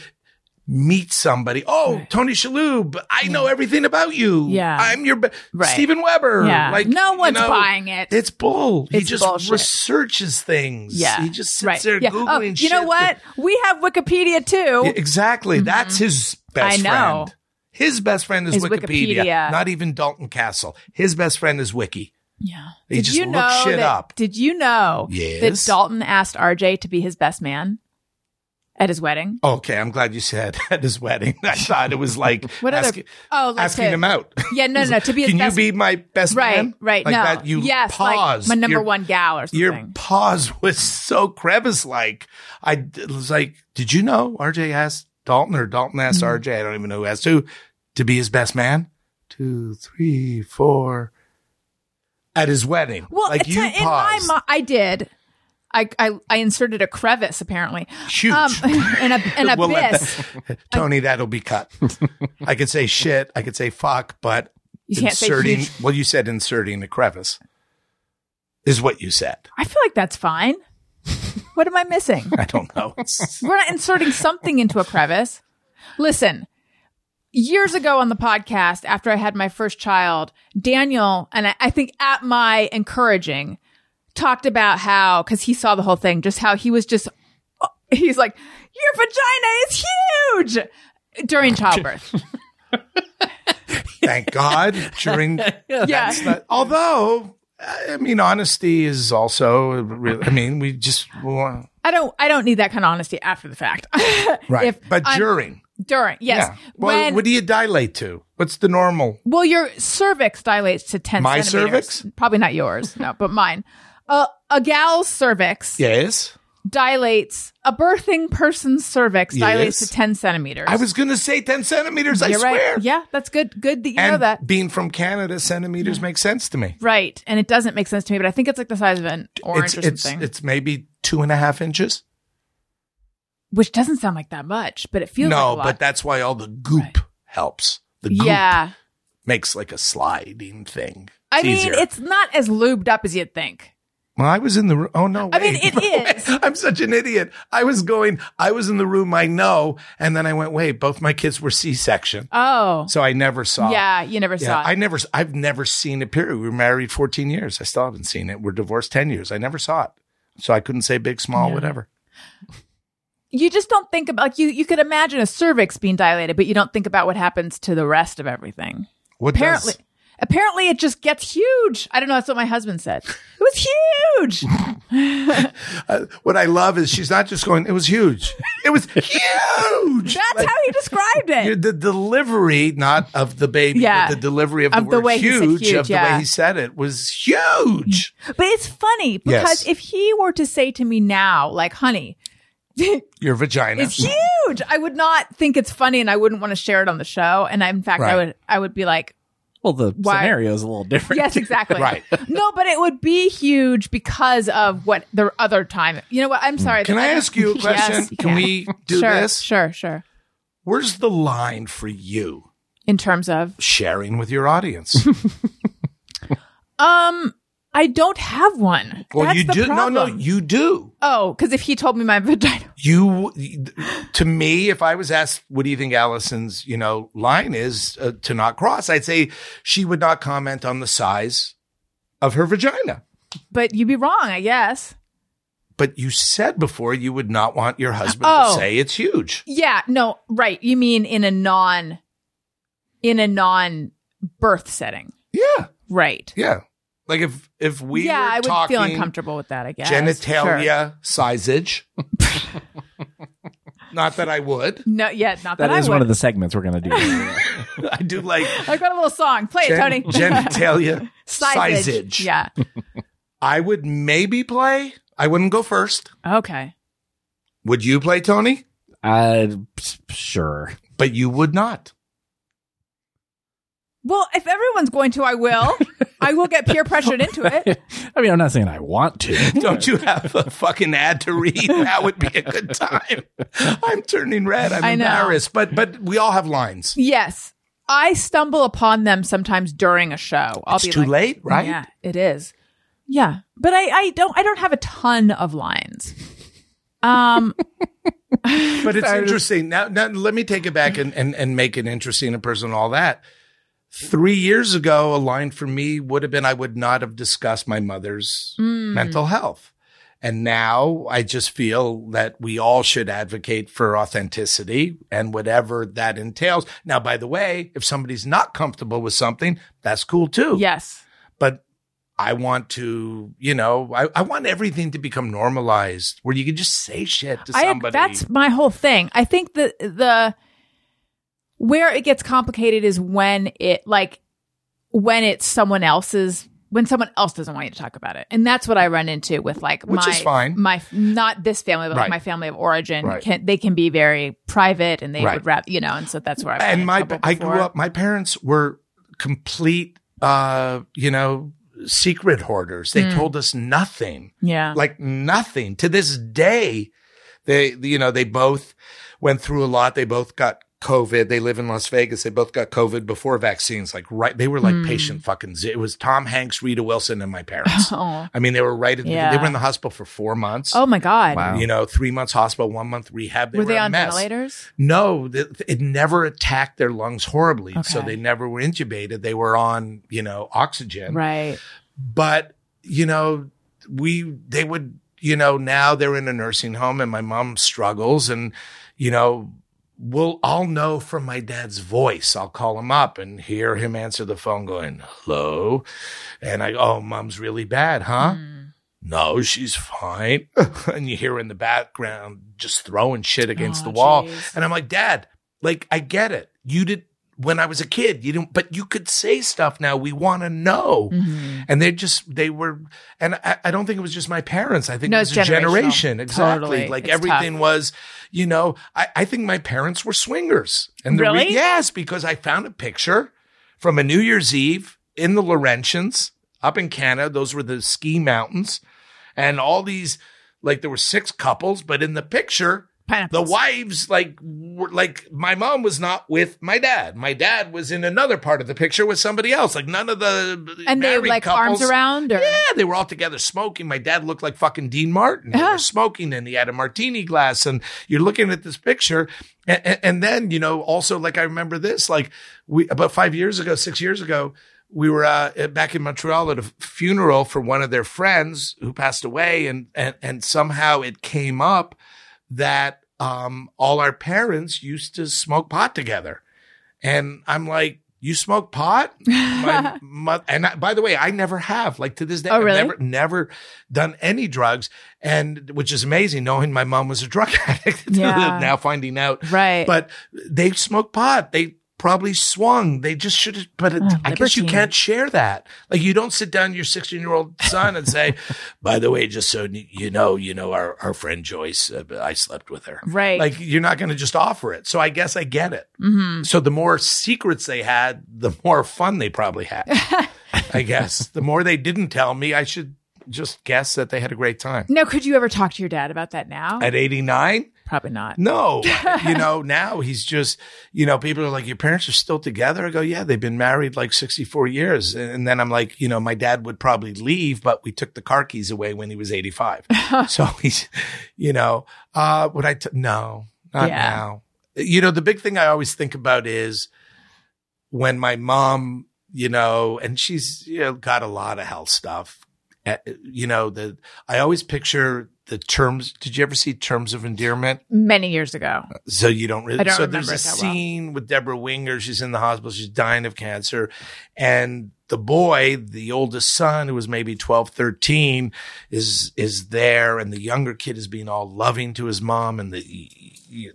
meets somebody. Oh, Tony Shalhoub, I know everything about you. Yeah. I'm your be- Right. Steven Weber. Yeah. Like No you one's know, buying it. It's bull. he It's just bullshit. researches things. yeah, He just sits right. there yeah. googling Oh, you shit know that- what? We have Wikipedia too. Yeah, exactly. That's his best Mm-hmm. I know. friend. His best friend is, Is Wikipedia, Wikipedia. not even Dalton Castle. His best friend is Wiki. Yeah. He just know shit that, up. Did you know Yes. that Dalton asked RJ to be his best man at his wedding? Okay, I'm glad you said (laughs) at his wedding. I thought it was like (laughs) What other- asking, oh, like asking to- him out. Yeah, no, no, no. To be (laughs) his Can best you be my best right, man? right. Like no, that you yes, paused. like my number Your- one gal or something. Your pause was so crevice like. I it was like, did you know RJ asked Dalton or Dalton asked Mm-hmm. RJ? I don't even know who asked who to be his best man. Two, three, four. At his wedding, well, like you a- in my paused. mi- I did. I, I I inserted a crevice apparently. Huge. Um, an, ab- an We'll that- (laughs) Tony, that'll be cut. I could say shit. I could say fuck, but You can't say inserting. huge. well, you said inserting the crevice is what you said. I feel like that's fine. What am I missing? (laughs) I don't know. We're not inserting something into a crevice. Listen, years ago on the podcast, after I had my first child, Daniel, and I, I think at my encouraging, talked about how, because he saw the whole thing, just how he was just, (laughs) he's like, your vagina is huge during childbirth. Thank God. During (laughs) yeah. that's not, although I mean, honesty is also. Real, I mean, we just want I don't, I don't need that kind of honesty after the fact. (laughs) right, If but I'm- during. During, yes. Yeah. Well, when, what do you dilate to? What's the normal? Well, your cervix dilates to 10 My centimeters. cervix? Probably not yours, no, but mine. Uh, a gal's cervix Yes. dilates, a birthing person's cervix dilates Yes. to 10 centimeters. I was going to say 10 centimeters. I You're swear. right. Yeah, that's good. Good that you and know that. being from Canada, centimeters make sense to me. Right. And it doesn't make sense to me, but I think it's like the size of an orange It's or it's something, it's maybe two and a half inches. Which doesn't sound like that much, but it feels like a no, lot. but that's why all the goop Right. helps. The goop yeah. makes like a sliding thing. I mean, easier. it's not as lubed up as you'd think. Well, I was in the room. Oh no! I mean, wait. it (laughs) is. I'm such an idiot. I was going. I was in the room. I know, and then I went. Wait, both my kids were C-section, Oh. so I never saw. Yeah, you never Yeah, saw it. I never. I've never seen a period. We were married 14 years. I still haven't seen it. We're divorced 10 years. I never saw it, so I couldn't say big, small, Yeah. whatever. You just don't think about like you you could imagine a cervix being dilated, but you don't think about what happens to the rest of everything. What Apparently does? apparently it just gets huge. I don't know, that's what my husband said. It was huge. (laughs) Uh, what I love is she's not just going. It was huge. It was huge. That's how he described it. the delivery, not of the baby, Yeah. but the delivery of the, Of the word way huge, huge, of the way he said it was huge. But it's funny because Yes. if he were to say to me now, like, honey, (laughs) Your vagina. it's huge, I would not think it's funny and I wouldn't want to share it on the show. And I, in fact, I would I would be like, Well, the Why- scenario is a little different. Yes, exactly. (laughs) Right. No, but it would be huge because of what the other time. You know what? I'm sorry. Can I ask you a (laughs) question? Yes, you can, we do sure, this? Sure, sure. Where's the line for you In terms of, sharing with your audience? um, I don't have one. well, That's you do. Problem. No, no, you do. Oh, because if he told me my (laughs) vagina, You, to me, if I was asked, what do you think Allison's, you know, line is uh, to not cross? I'd say she would not comment on the size of her vagina. but you'd be wrong, I guess. But you said before you would not want your husband Oh. to say it's huge. Yeah, no, right. You mean in a non, in a non birth setting, Yeah, right? yeah. Like if if we yeah, were I would talking feel uncomfortable with that. I guess genitalia sizage. (laughs) not that I would. Sure. No, yeah, not that, That I would. one of the segments we're going to do. (laughs) I do like (laughs) I've got a little song. Play it, Tony. genitalia Sizage. sizage. Yeah. I would maybe play. I wouldn't go first. Okay. Would you play Tony? uh, s- sure. But you would not. Well, if everyone's going to, I will. I will get peer pressured into it. (laughs) I mean, I'm not saying I want to. Don't you have a fucking ad to read? That would be a good time. I'm turning red. I'm I know. embarrassed. But but we all have lines. Yes. I stumble upon them sometimes during a show. I'll It's be too like, late, right? Yeah, it is. Yeah. But I, I don't I don't have a ton of lines. Um But it's (laughs) interesting. Now, now let me take it back and, and, and make it interesting and personal and all that. Three years ago, a line for me would have been I would not have discussed my mother's Mm. mental health. And now I just feel that we all should advocate for authenticity and whatever that entails. Now, by the way, if somebody's not comfortable with something, that's cool too. Yes. But I want to, you know, I, I want everything to become normalized where you can just say shit to I, somebody. that's my whole thing. I think that the where it gets complicated is when it like when it's someone else's when someone else doesn't want you to talk about it, and that's what I run into with like Which my is fine. my not this family, but like my family of origin. Right. Can, they can be very private, and they Right. would rather you know, and so that's where I've and my I grew up. My parents were complete, uh, you know, secret hoarders. They told us nothing, Yeah, like nothing. To this day, they, you know, they both went through a lot. They both got COVID. They live in Las Vegas. They both got COVID before vaccines. Like right, they were like Hmm. patient fucking. z- It was Tom Hanks, Rita Wilson, and my parents. (laughs) oh. I mean, they were right. At the, Yeah. They were in the hospital for four months. oh my god, Wow. You know, three months hospital, one month rehab. They were were, they a on mess. ventilators? No, th- it never attacked their lungs horribly. So they never were intubated. They were on, you know, oxygen. Right. But, you know, we, they would, you know, now they're in a nursing home and my mom struggles and, you know, we'll, I'll know from my dad's voice. I'll call him up and hear him answer the phone going, hello. And I, oh, mom's really bad, huh? Hmm. No, she's fine. (laughs) and you hear in the background just throwing shit against Oh, the wall. jeez. And I'm like, Dad, like, I get it. You did when I was a kid, you didn't, but you could say stuff now. We want to know. Mm-hmm. And they just, they were, and I, I don't think it was just my parents. I think No, it was a generation. Exactly. Totally. Like It's everything tough. was, you know, I, I think my parents were swingers. And the re- Really? yes, because I found a picture from a New Year's Eve in the Laurentians up in Canada. Those were the ski mountains and all these, like there were six couples, but in the picture, the wives like were like my mom was not with my dad. My dad was in another part of the picture with somebody else. Like none of the and they married like couples. arms around, or Yeah, they were all together smoking. My dad looked like fucking Dean Martin. They Yeah. were (laughs) smoking and he had a martini glass. And you're looking at this picture. And, and, and then, you know, also like I remember this, like we, about five years ago, six years ago, we were uh, back in Montreal at a funeral for one of their friends who passed away. And, and, and somehow it came up that, um, all our parents used to smoke pot together. And I'm like, you smoke pot? (laughs) My mother, and I, by the way, I never have. Like to this day, Oh, really? I've never, never done any drugs, and which is amazing, knowing my mom was a drug (laughs) addict. Yeah. now finding out, right? but they smoke pot. They probably swung. They just should have. But it, Oh, I guess you can't share that. Like you don't sit down to your 16 year old son and say, (laughs) "By the way, just so you know, you know our our friend Joyce, uh, I slept with her." Right. Like you're not going to just offer it. So I guess I get it. mm-hmm. So the more secrets they had, the more fun they probably had. (laughs) I guess the more they didn't tell me, I should just guess that they had a great time. now, could you ever talk to your dad about that now? At 89, Probably not. no, (laughs) you know, now he's just, you know, people are like, your parents are still together. I go, yeah, they've been married like 64 years. And then I'm like, you know, my dad would probably leave, but we took the car keys away when he was 85. (laughs) so he's, you know, uh, would I, t- no, not Yeah. now. You know, the big thing I always think about is when my mom, you know, and she's, you know, got a lot of health stuff. Uh, You know, the, I always picture the terms. Did you ever see terms of endearment? Many years ago. So you don't really. I don't so remember there's a that well. scene with Debra Winger. She's in the hospital. She's dying of cancer, and the boy, the oldest son, who was maybe 12, 13, is is there, and the younger kid is being all loving to his mom, and the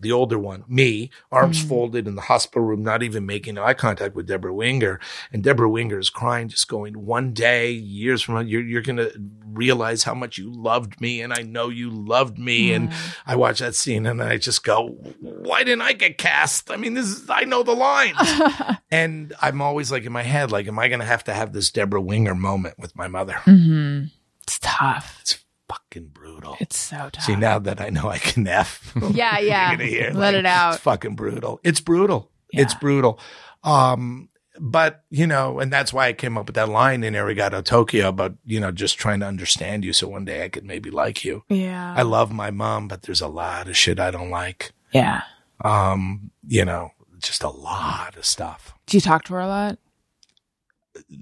the older one, me, arms Mm. folded in the hospital room, not even making eye contact with Debra Winger, and Debra Winger is crying, just going, "One day, years from now, you're you're gonna realize how much you loved me, and I know you loved me." And I watch that scene, and I just go, "Why didn't I get cast? I mean, this is I know the lines." (laughs) and I'm always like in my head, like, am I gonna have to have this Debra Winger moment with my mother? Mm-hmm. It's tough. It's fucking brutal. It's so tough. See, now that I know I can F. (laughs) yeah, yeah. hear, Let like, it out. It's fucking brutal. It's brutal. It's brutal. Um, but you know, and that's why I came up with that line in Arigato Tokyo about you know just trying to understand you, so one day I could maybe like you. Yeah. I love my mom, but there's a lot of shit I don't like. yeah. Um, you know, just a lot of stuff. Do you talk to her a lot?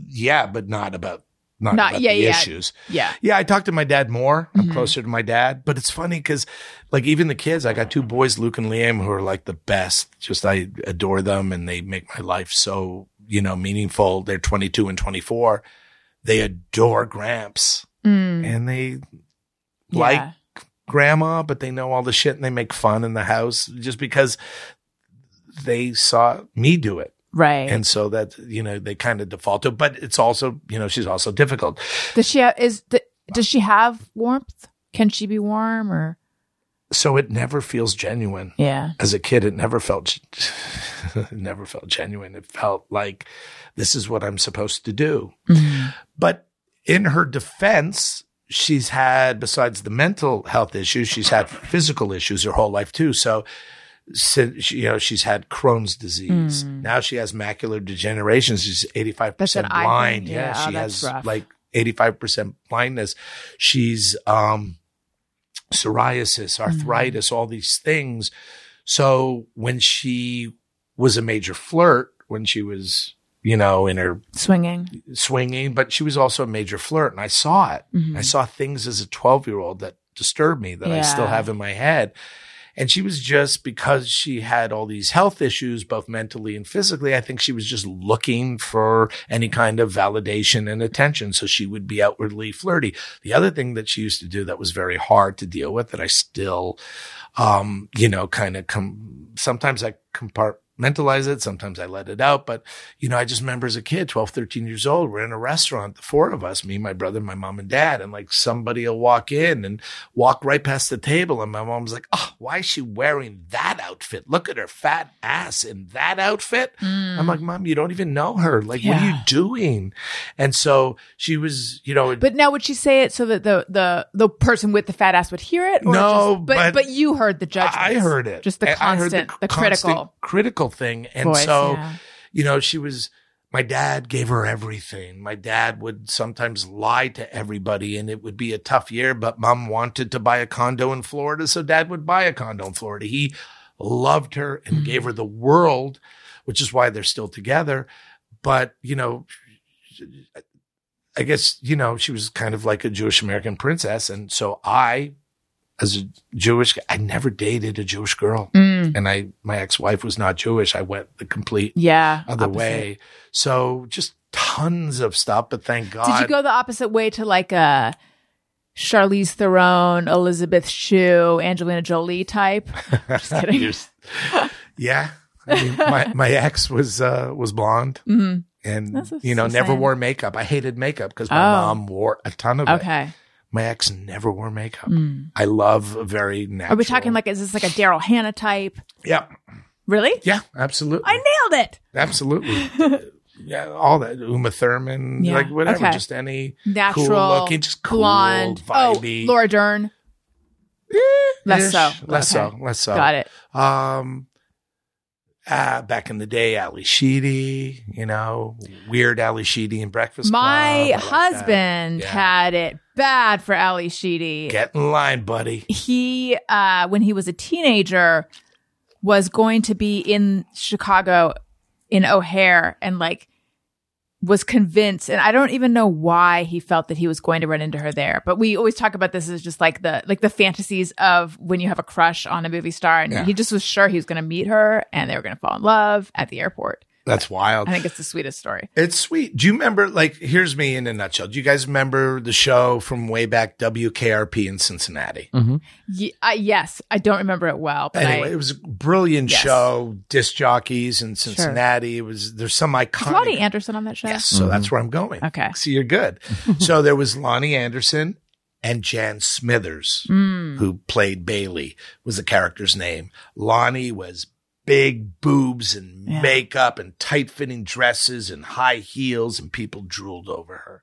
Yeah, but not about not, Not- about yeah, the yeah. issues. Yeah. Yeah, I talk to my dad more. I'm Mm-hmm. closer to my dad, but it's funny because, like, even the kids, I got two boys, Luke and Liam, who are like the best. Just I adore them, and they make my life so you know meaningful. They're 22 and 24. They adore Gramps, and they like Mm. Grandma, but they know all the shit, and they make fun in the house just because they saw me do it. Right. And so that, you know, they kind of default to, but it's also, you know, she's also difficult. does she have, is, the, does she have warmth? Can she be warm or? So it never feels genuine. Yeah. As a kid, it never felt, (laughs) it never felt genuine. It felt like this is what I'm supposed to do. Mm-hmm. But in her defense, she's had, besides the mental health issues, she's had physical issues her whole life too. So, since, you know, she's had Crohn's disease. Hmm. Now she has macular degeneration. She's 85% That's an eye thing? blind. Yeah, Yeah. she has rough. like 85% blindness. She's, um, psoriasis, hmm. arthritis, all these things. So when she was a major flirt, when she was, you know, in her Swinging. swinging, but she was also a major flirt. And I saw it. I mm-hmm. saw things as a 12 year old that disturbed me that I still have in my head. And she was just because she had all these health issues, both mentally and physically. I think she was just looking for any kind of validation and attention. So she would be outwardly flirty. The other thing that she used to do that was very hard to deal with that I still, um, you know, kind of come, sometimes I compartmentalize it. Sometimes I let it out. But, you know, I just remember as a kid, 12, 13 years old, we're in a restaurant, the four of us, me, my brother, my mom and dad. And like somebody will walk in and walk right past the table. And my mom's like, Oh, why is she wearing that outfit? Look at her fat ass in that outfit. I'm mm. like, Mom, you don't even know her. Like, what are you doing? And so she was, you know, But now would she say it so that the, the, the person with the fat ass would hear it? Or No, just, but, but- but you heard the judgment. I heard it. Just the I- I heard constant, the, constant critical critical thing. And voice. so, yeah. you know, she was, my dad gave her everything. My dad would sometimes lie to everybody and it would be a tough year, but mom wanted to buy a condo in Florida. So dad would buy a condo in Florida. He loved her and mm-hmm. gave her the world, which is why they're still together. But, you know, I guess, you know, she was kind of like a Jewish American princess. And so I, as a Jewish, I never dated a Jewish girl. Mm. And I, my ex-wife was not Jewish. I went the complete Yeah. other opposite. way. So just tons of stuff, but thank God. Did you go the opposite way to like a Charlize Theron, Elizabeth Shue, Angelina Jolie type? (laughs) Just kidding. Yeah. I mean, my, my ex was, uh, was blonde Mhm. and, you know, never same. wore makeup. I hated makeup because my Oh. mom wore a ton of it. Okay. My ex never wore makeup. Mm. I love a very natural. Are we talking like, is this like a Daryl Hannah type? yeah, Really? yeah, absolutely. I nailed it. Absolutely. (laughs) yeah, all that. Uma Thurman, Yeah, like whatever, okay. just any Natural, cool looking, just cool, blonde. vibey. Oh, Laura Dern. Less Ish. so. Less Okay. so. Less so. Got it. Um, uh, back in the day, Ally Sheedy, you know, weird Ally Sheedy and Breakfast My Club. I like husband Yeah. had it bad for Ally Sheedy. Get in line, buddy. he uh when he was a teenager was going to be in Chicago in O'Hare and like was convinced and I don't even know why he felt that he was going to run into her there but we always talk about this as just like the like the fantasies of when you have a crush on a movie star and Yeah. he just was sure he was going to meet her and they were going to fall in love at the airport That's wild. I think it's the sweetest story It's sweet. Do you remember, like, here's me in a nutshell. Do you guys remember the show from way back, WKRP in Cincinnati? Ye- uh, yes I don't remember it well but Anyway, I it was a brilliant Yes. show. Disc jockeys in Cincinnati. It was there's some is iconic. Loni Anderson on that show yes, so that's where I'm going. Okay. so you're good. (laughs) so there was Loni Anderson and Jan Smithers, Mm. who played Bailey, was the character's name. Loni was big boobs and Yeah. makeup and tight fitting dresses and high heels, and people drooled over her.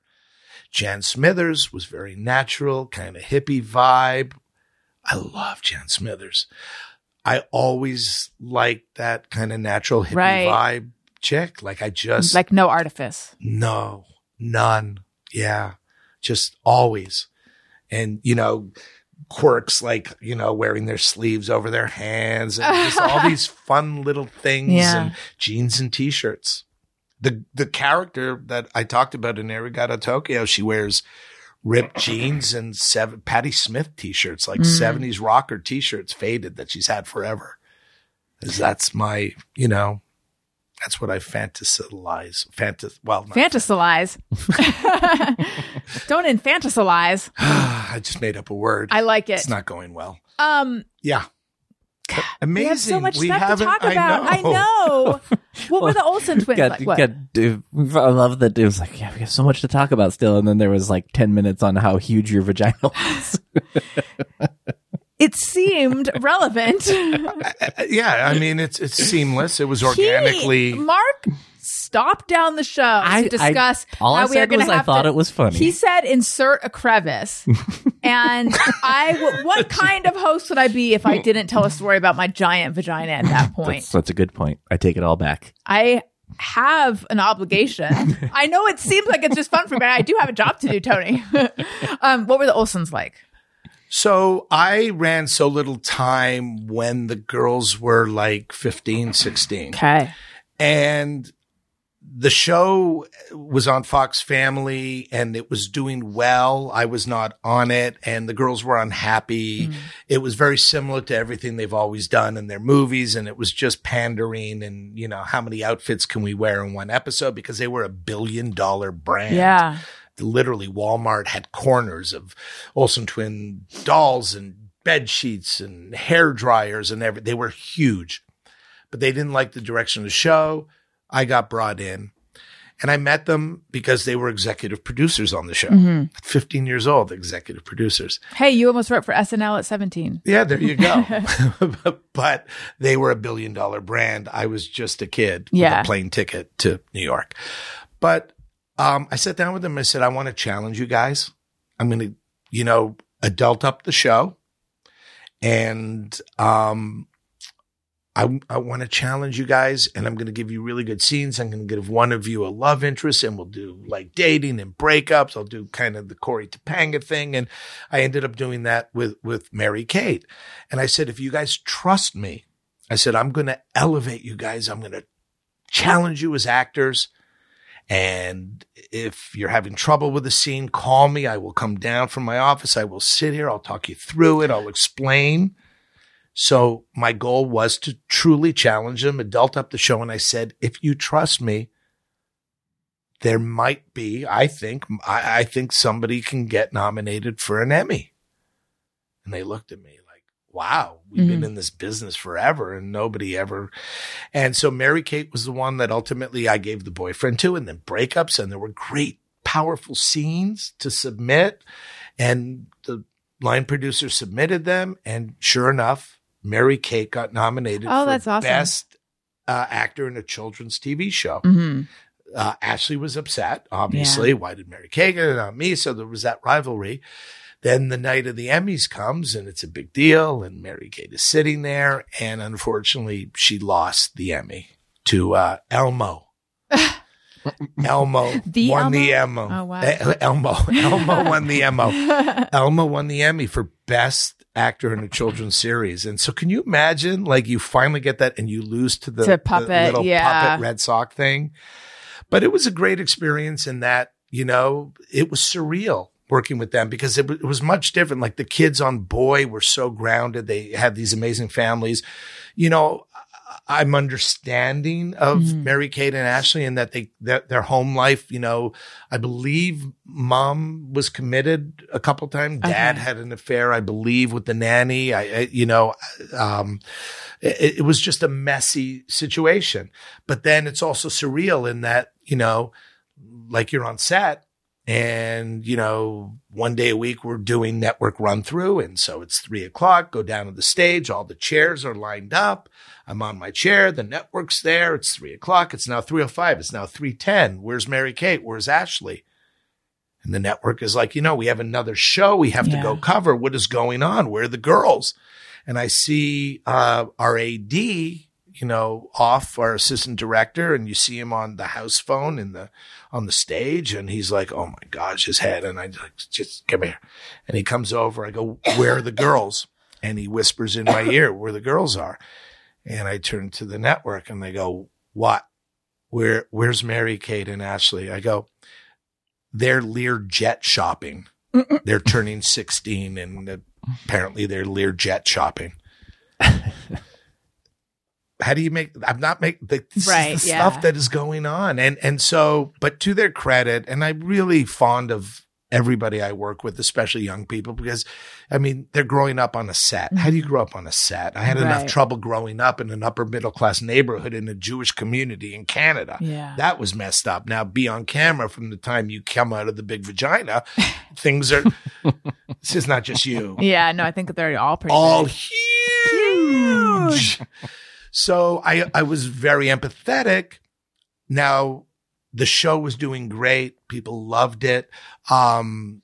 Jan Smithers was very natural, kind of hippie vibe. I love Jan Smithers. I always liked that kind of natural hippie Right. vibe chick. Like I just like no artifice no, none. Yeah. Just always. And, you know, quirks like, you know, wearing their sleeves over their hands and (laughs) just all these fun little things Yeah. and jeans and t-shirts. the the character that I talked about in Arigato Tokyo, she wears ripped jeans and seven Patti Smith t-shirts, like mm. seventies rocker t-shirts, faded that she's had forever. That's my, you know, that's what I fantasize. Fantas, well, Fantasize. (laughs) Don't infantilize. (sighs) I just made up a word. I like it. It's not going well. Um, Yeah. But we have so much We stuff to talk about. I know. (laughs) What were the Olsen twins Got, like? What? got, uh, I love that it was like, yeah, we have so much to talk about still. And then there was like 10 minutes on how huge your vagina was. (laughs) It seemed (laughs) relevant. Uh, yeah, I mean it's it's seamless. It was organically. He, Mark stopped down the show I- to discuss I- all I we said going was I thought to- it was funny. He said, "Insert a crevice," (laughs) and I. w- What (laughs) kind of host would I be if I didn't tell a story about my giant vagina at that point? That's, that's a good point. I take it all back. I have an obligation. I know it seems like it's just fun for me. I do have a job to do, Tony. um, what were the Olsens like? So I ran so little time when the girls were like 15, 16. Okay. And the show was on Fox Family and it was doing well. I was not on it and the girls were unhappy. Mm. It was very similar to everything they've always done in their movies. And it was just pandering and, you know, how many outfits can we wear in one episode because they were a billion dollar brand Yeah. Literally Walmart had corners of Olsen twin dolls and bed sheets and hair dryers and everything. They were huge, but they didn't like the direction of the show. I got brought in and I met them because they were executive producers on the show. Mm-hmm. At 15 years old, executive producers. Hey, you almost wrote for SNL at 17. Yeah, there you go. (laughs) (laughs) but they were a billion dollar brand. I was just a kid Yeah. with a plane ticket to New York. But um, I sat down with them. I said, I want to challenge you guys. I'm going to, you know, adult up the show. And um, I, I want to challenge you guys and I'm going to give you really good scenes. I'm going to give one of you a love interest and we'll do like dating and breakups. I'll do kind of the Corey Topanga thing. And I ended up doing that with, with Mary Kate. And I said, if you guys trust me, I said, I'm going to elevate you guys. I'm going to challenge you as actors. And if you're having trouble with the scene, call me. I will come down from my office. I will sit here. I'll talk you through it. I'll explain. So my goal was to truly challenge them, adult up the show. And I said, if you trust me, there might be, I think, I, I think somebody can get nominated for an Emmy. And they looked at me wow, we've been in this business forever and nobody ever. And so Mary Kate was the one that ultimately I gave the boyfriend to and then breakups. And there were great, powerful scenes to submit. And the line producer submitted them. And sure enough, Mary Kate got nominated Oh, for that's awesome. best uh, actor in a children's TV show. Mm-hmm. Uh, Ashley was upset, obviously. Why did Mary Kay get it, not me? So there was that rivalry. Then the night of the Emmys comes and it's a big deal. And Mary Kate is sitting there. And unfortunately, she lost the Emmy to uh, Elmo. (laughs) Elmo The won the Elmo? Emmo. Oh, wow. Eh, Elmo. (laughs) Elmo won the Emmo. (laughs) Elmo won the Emmy for best actor in a children's series. And so can you imagine like you finally get that and you lose to the, To the little yeah. puppet Red Sox thing? But it was a great experience in that, you know, it was surreal working with them because it, w- it was much different. Like the kids on Boy were so grounded. They had these amazing families. You know, I'm understanding of Mm-hmm. Mary Kate and Ashley and that they, their, their home life, you know, I believe mom was committed a couple times. Dad Okay. had an affair, I believe, with the nanny. I, I you know, um, it, it was just a messy situation. But then it's also surreal in that, you know, like you're on set and, you know, one day a week we're doing network run through. And so it's three o'clock, go down to the stage. All the chairs are lined up. I'm on my chair. The network's there. It's three o'clock. It's now 305. It's now 310. Where's Mary Kate? Where's Ashley? And the network is like, you know, we have another show we have Yeah. to go cover. What is going on? Where are the girls? And I see uh, our AD, you know, off our assistant director, and you see him on the house phone in the on the stage, and he's like, "Oh my gosh, his head!" And I like, just come here, and he comes over. I go, "Where are the girls?" And he whispers in my ear, "Where the girls are." And I turn to the network, and they go, "What?" Where where's Mary Kate and Ashley? I go, they're Lear jet shopping. they're turning 16 and apparently they're Lear jet shopping. (laughs) How do you make I'm not make the, Right, the yeah. stuff that is going on. And and so but to their credit, and I'm really fond of everybody I work with, especially young people, because I mean they're growing up on a set. How do you grow up on a set? I had enough trouble growing up in an upper middle class neighborhood in a Jewish community in Canada. Yeah. That was messed up. Now be on camera from the time you come out of the big vagina, (laughs) things are (laughs) this is not just you. Yeah, no, I think they're all pretty All big. huge. So I I was very empathetic. Now the show was doing great. People loved it. Um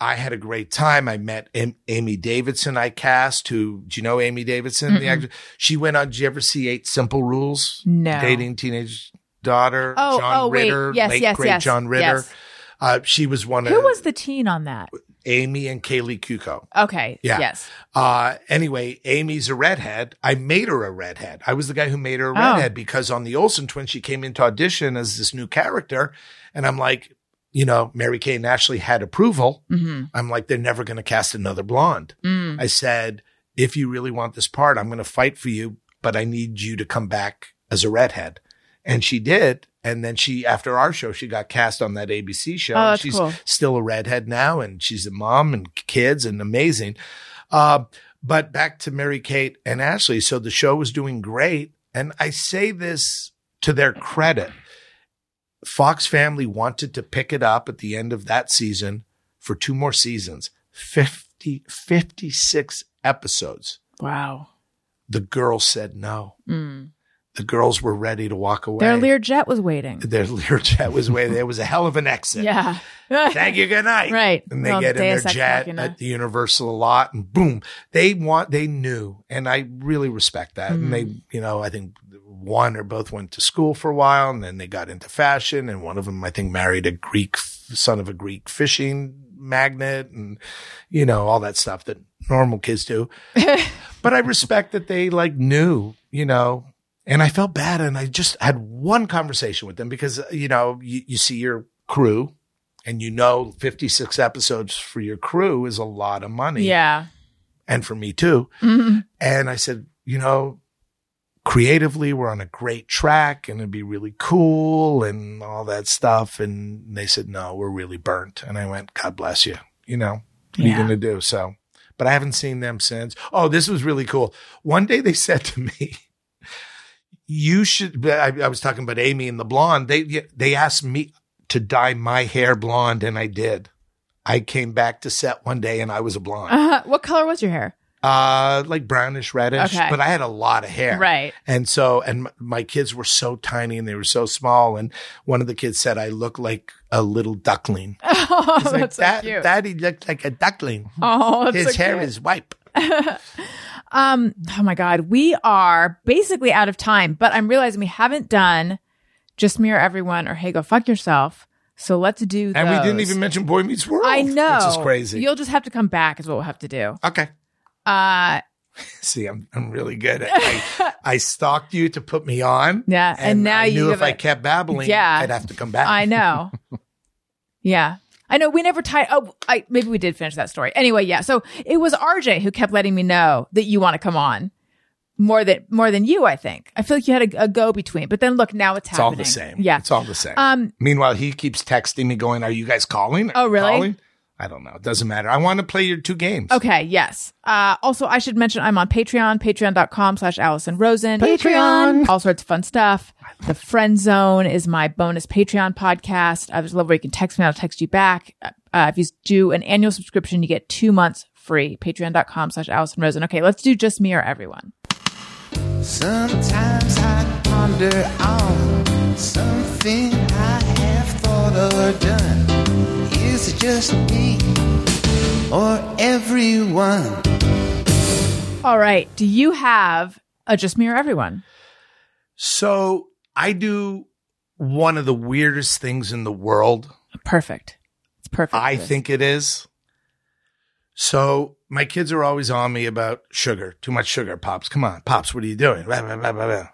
I had a great time. I met Am- Amy Davidson. I cast. Who do you know? Amy Davidson, the Mm-mm. actor. She went on. Did you ever see Eight Simple Rules? No. Dating teenage daughter. Oh, John oh, wait. Ritter. Yes, late yes, great yes, John Ritter. yes. Uh, she was one Who of was the teen on that? Amy and Kaley Cuoco. Okay. Yeah. Yes. Uh, anyway, Amy's a redhead. I made her a redhead. I was the guy who made her a Oh. redhead because on the Olsen twins, she came into audition as this new character. And I'm like, you know, Mary Kay and Ashley had approval. Mm-hmm. I'm like, they're never going to cast another blonde. Mm. I said, if you really want this part, I'm going to fight for you, but I need you to come back as a redhead. And she did. And then she, after our show, she got cast on that ABC show. Oh, she's cool. still a redhead now, and she's a mom and kids and amazing. Uh, but back to Mary Kate and Ashley. So the show was doing great. And I say this to their credit. Fox family wanted to pick it up at the end of that season for two more seasons 50, 56 episodes. Wow. The girls said no. Mm. The girls were ready to walk away. Their Learjet was waiting. (laughs) Their Learjet was waiting. There was a hell of an exit. Yeah. (laughs) Thank you. Good night. Right. And they Well, get in their jet Machina. at the Universal a lot, and boom, they want. They knew, and I really respect that. And Mm. they, you know, I think one or both went to school for a while, and then they got into fashion, and one of them, I think, married a Greek son of a Greek fishing magnet and you know all that stuff that normal kids do. (laughs) but I respect that they like knew, you know. And I felt bad, and I just had one conversation with them because you know you, you see your crew, and you know 56 episodes for your crew is a lot of money, Yeah. and for me too. Mhm. And I said, you know, creatively, we're on a great track and it'd be really cool and all that stuff. And they said, no, we're really burnt. And I went, God bless you. You know, what are you going to do? So, but I haven't seen them since. Oh, this was really cool. One day they said to me, you should, I, I was talking about Amy and the blonde. They, they asked me to dye my hair blonde and I did. I came back to set one day and I was a blonde. Uh, what color was your hair? Uh, like brownish reddish, Okay. but I had a lot of hair. Right. And so, and m- my kids were so tiny and they were so small. And one of the kids said I look like a little duckling. (laughs) Oh, He's like, that's so "Dad- cute. Daddy looked like a duckling. oh, that's His so hair cute. is white. (laughs) Um, oh my God. We are basically out of time, but I'm realizing we haven't done just mirror everyone or hey, go fuck yourself. So let's do And we didn't even mention Boy Meets World. I know. Which is crazy. You'll just have to come back is what we'll have to do. okay. Uh, (laughs) See, I'm, I'm really good. At, I, (laughs) I stalked you to put me on. Yeah, and now I you knew if I kept babbling, Yeah. I'd have to come back. I know. (laughs) yeah. I know we never tied. Oh, I, maybe we did finish that story. Anyway, yeah. So it was RJ who kept letting me know that you want to come on more than more than you. I think. I feel like you had a, a go between, but then look, now it's, It's all the same. Yeah. It's all the same. Um. Meanwhile, he keeps texting me going, Are you guys calling? Are Oh, really? calling?" I don't know. It doesn't matter. I want to play your two games. Okay. Yes. Uh, also, I should mention I'm on Patreon, patreon.com slash Alison Rosen. Patreon. All sorts of fun stuff. The Friend Zone is my bonus Patreon podcast. I just love where you can text me. I'll text you back. Uh, if you do an annual subscription, you get two months free. Patreon.com slash Alison Rosen. Okay. Let's do just me or everyone. Sometimes I ponder on something I have thought or done. Is it just me or everyone? All right. Do you have a just me or everyone? So I do one of the weirdest things in the world. Perfect. It's perfect. I think it is. So my kids are always on me about sugar, too much sugar, pops. Come on, pops, what are you doing? Blah, blah, blah, blah, blah.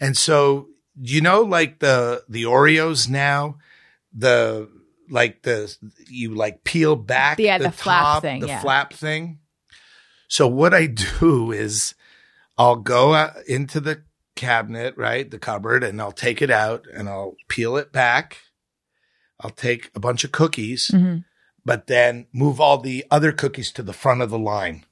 And so you know, like the the Oreos now, the like the you like peel back Yeah, the flap top, thing, the yeah. flap thing. So what I (laughs) do is I'll go into the cabinet, right, the cupboard, and I'll take it out and I'll peel it back. I'll take a bunch of cookies, Mhm. but then move all the other cookies to the front of the line.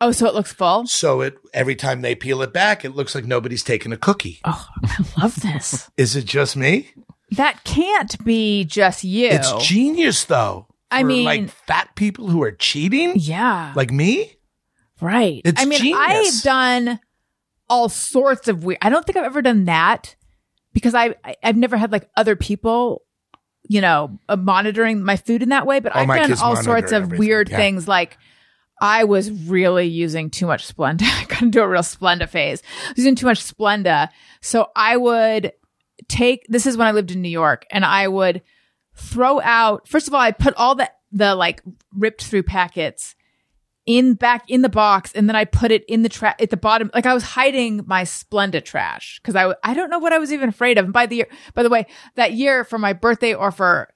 Oh, so it looks full. So it every time they peel it back, it looks like nobody's taken a cookie. Oh, (laughs) I love this. Is it just me? That can't be just you. It's genius though. I mean- like fat people who are cheating, yeah. like me. Right. It's I mean, genius. I've done all sorts of weird. I don't think I've ever done that because I, I I've never had like other people, you know, uh, monitoring my food in that way. But Oh, I've done all sorts of everything, weird yeah. things. Like I was really using too much Splenda. (laughs) I couldn't do a real Splenda phase. I was using too much Splenda, so I would take. This is when I lived in New York, and I would throw out. First of all, I put all the the like ripped through packets in back in the box and then I put it in the trash at the bottom. Like I was hiding my Splenda trash because I, w- I don't know what I was even afraid of. And by the year, by the way, that year for my birthday or for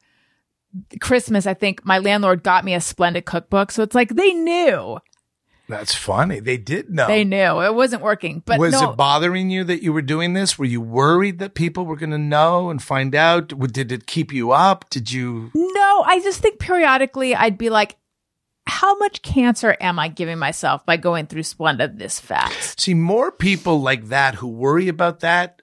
Christmas, I think my landlord got me a Splenda cookbook. So it's like they knew, That's funny. They did know. they knew it wasn't working. But was no, it bothering you that you were doing this? Were you worried that people were going to know and find out? Did it keep you up? Did you? no, I just think periodically I'd be like, how much cancer am I giving myself by going through Splenda this fast? See, more people like that who worry about that,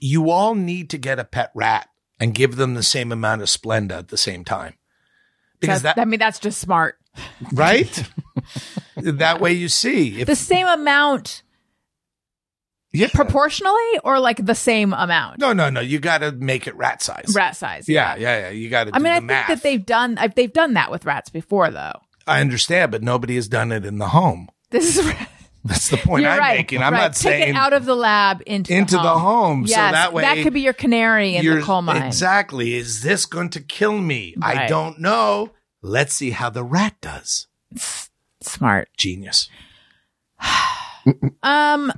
you all need to get a pet rat and give them the same amount of Splenda at the same time. Because That- that, I mean, that's just smart. Right? that way you see. If, The same amount yeah. proportionally or like the same amount? No, no, no. You got to make it rat size. rat size. Yeah, yeah, yeah. You got to I do mean, I think that they've done I've, they've done that with rats before, though. I understand, but nobody has done it in the home. This is (laughs) That's the point you're I'm right. making. I'm right. not Take saying it out of the lab into into the the home. home. Yes, so that way that could be your canary in the coal mine. Exactly. Is this going to kill me? I don't know. Let's see how the rat does. Smart. Genius. (sighs) Um,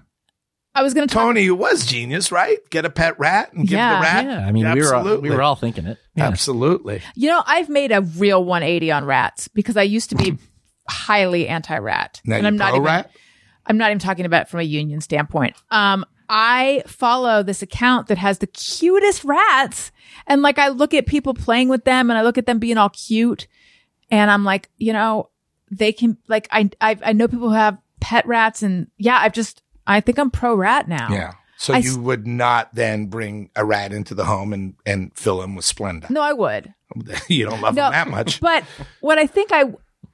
I was going to talk. Tony, it was genius, right? Get a pet rat and give Yeah. the rat. Yeah, I mean, we were all, we were all thinking it. Yeah. Absolutely. You know, I've made a real 180 on rats because I used to be (laughs) highly anti-rat, Now and I'm not even. pro-rat? I'm not even talking about it from a union standpoint. Um, I follow this account that has the cutest rats. And like, I look at people playing with them and I look at them being all cute. And I'm like, you know, they can, like, I, I, I know people who have pet rats and yeah, I've just, I think I'm pro rat now. Yeah. So I you would not then bring a rat into the home and, and fill him with Splenda. No, I would. (laughs) you don't love No, him that much. But what I think I,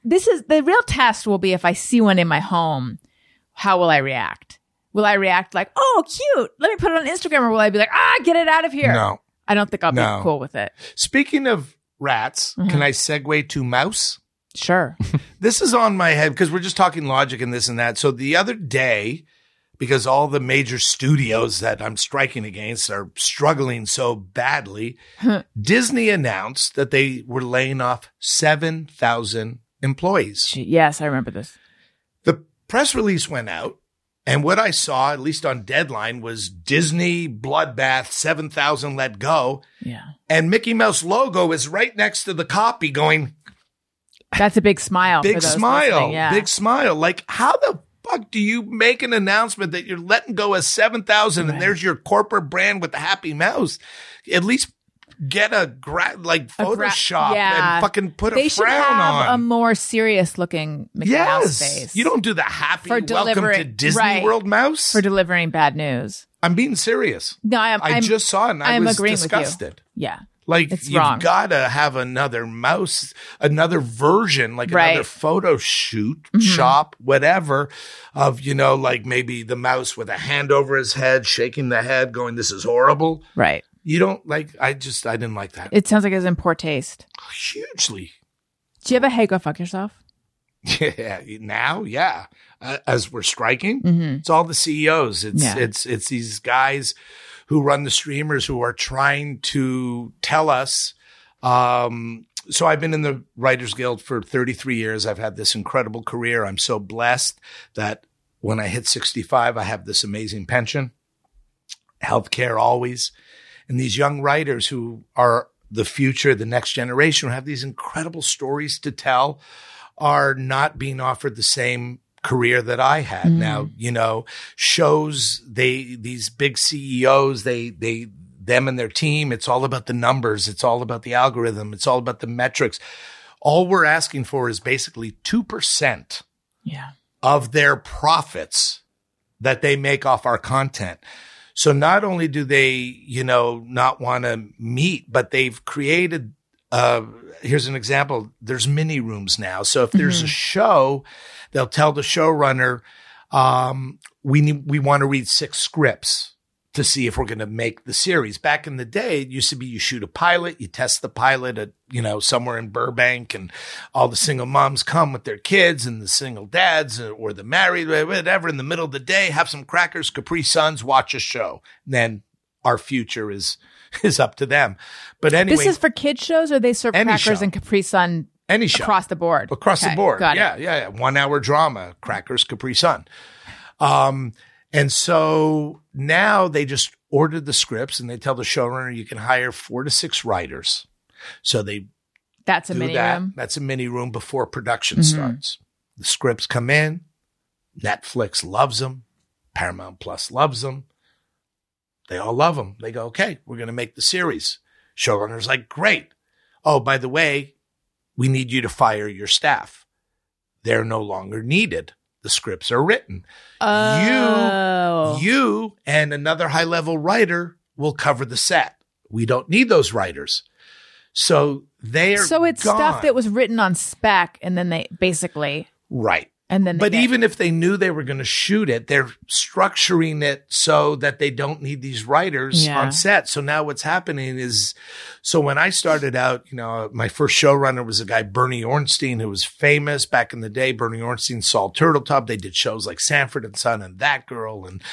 this is the real test will be if I see one in my home, how will I react? Will I react like, oh, cute. Let me put it on Instagram or will I be like, ah, get it out of here? No. I don't think I'll No. be cool with it. Speaking of rats, Mm-hmm. can I segue to mouse? Sure. (laughs) this is on my head because we're just talking logic and this and that. So the other day, because all the major studios that I'm striking against are struggling so badly, (laughs) Disney announced that they were laying off 7,000 employees. Yes, I remember this. The press release went out. And what I saw, at least on deadline, was Disney bloodbath, 7,000 let go. Yeah. And Mickey Mouse logo is right next to the copy going, That's a big smile. for big smile, Yeah. big smile. Like, how the fuck do you make an announcement that you're letting go of 7,000 and there's your corporate brand with the happy mouse? At least get a gra- like A gra- Photoshop yeah. and fucking put they a should frown have on. a more serious looking Mickey Mouse face. You don't do the happy For welcome to Disney right. World mouse. for delivering bad news. I'm being serious. No, I am. I I'm, just saw it and I I'm was agreeing with you. disgusted. Yeah. Like It's you've got to have another mouse, another version, like Right. Mm-hmm. another photo shoot, shop, whatever, of you know, like maybe the mouse with a hand over his head, shaking the head, going, "This is horrible." Right. You don't like. I just I didn't like that It sounds like it's in poor taste. hugely. Do you have a hey go fuck yourself? Yeah, now, yeah. Uh, as we're striking, Mm-hmm. it's all the CEOs. It's Yeah. it's it's these guys who run the streamers who are trying to tell us. Um, so I've been in the Writers Guild for 33 years. I've had this incredible career. I'm so blessed that when I hit 65, I have this amazing pension. healthcare always. And these young writers who are the future, the next generation, who have these incredible stories to tell, are not being offered the same career that I had. Hmm. Now, you know, shows they these big CEOs, they they them and their team, it's all about the numbers, it's all about the algorithm, it's all about the metrics. All we're asking for is basically 2% Yeah. of their profits that they make off our content. So not only do they, you know, not want to meet, but they've created, uh, here's an example. There's mini rooms now. So if there's a show, they'll tell the showrunner, um, we need, we want to read six scripts to see if we're going to make the series. Back in the day, it used to be you shoot a pilot, you test the pilot at, you know, somewhere in Burbank and all the single moms come with their kids and the single dads or the married, whatever, in the middle of the day, have some crackers, Capri Suns, watch a show. then our future is, (laughs) is up to them. But anyway, This is for kids shows or they serve crackers show. and Capri Sun any show. across the board? across Okay, the board. Yeah, yeah, yeah. One hour drama, Crackers, Capri Sun. Um, and so now they just ordered the scripts and they tell the showrunner you can hire four to six writers. So they That's a mini that. room. That's a mini room before production Mhm. starts. The scripts come in. Netflix loves them. Paramount Plus loves them. They all love them. They go, okay, we're going to make the series. Showrunner's like, great. Oh, by the way, we need you to fire your staff. They're no longer needed. The scripts are written. Oh. You and another high level writer will cover the set. We don't need those writers. So they're so it's gone. stuff that was written on spec and then they basically right. And then But get- even if they knew they were going to shoot it, they're structuring it so that they don't need these writers Yeah. on set. So now what's happening is, so when I started out, you know, my first showrunner was a guy, Bernie Orenstein, who was famous back in the day. Bernie Orenstein Saul Turteltaub. They did shows like Sanford and Son and That Girl and,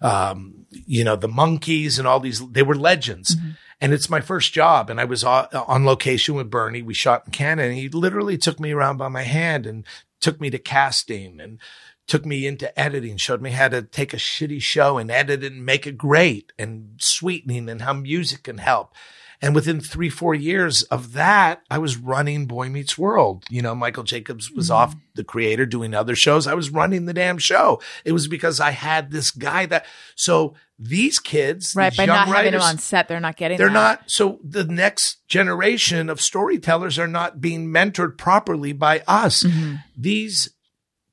um, you know, the Monkees and all these, they were legends. And it's my first job. And I was on, on location with Bernie. We shot in Canada and he literally took me around by my hand and took me to casting and took me into editing, showed me how to take a shitty show and edit it and make it great and sweetening and how music can help. And within three, four years of that, I was running Boy Meets World. You know, Michael Jacobs was off the creator doing other shows. I was running the damn show. It was because I had this guy that, so these kids, right these by not having them on set, they're not getting they're that. not. So the next generation of storytellers are not being mentored properly by us. Mm-hmm. These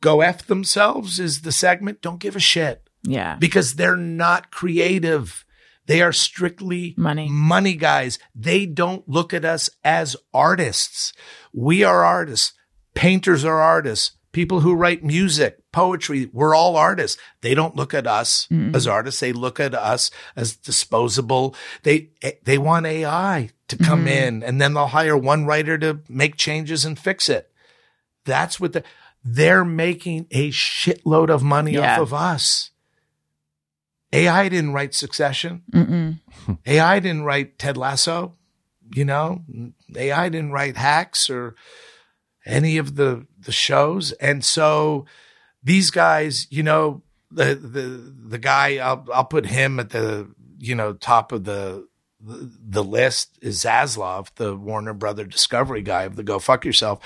go F themselves is the segment. Don't give a shit Yeah. because they're not creative. They are strictly Money. money guys. They don't look at us as artists. We are artists. Painters are artists. People who write music, poetry, we're all artists. They don't look at us as artists. They look at us as disposable. They, they want AI to come mm-hmm. in and then they'll hire one writer to make changes and fix it. That's what the, they're making a shitload of money Yeah. off of us. AI didn't write Succession. Mm-mm. (laughs) AI didn't write Ted Lasso, you know, AI didn't write Hacks or any of the the shows, and so these guys, you know, the the the guy I'll I'll put him at the you know top of the the, the list is Zaslav, the Warner Brother Discovery guy of the Go Fuck Yourself.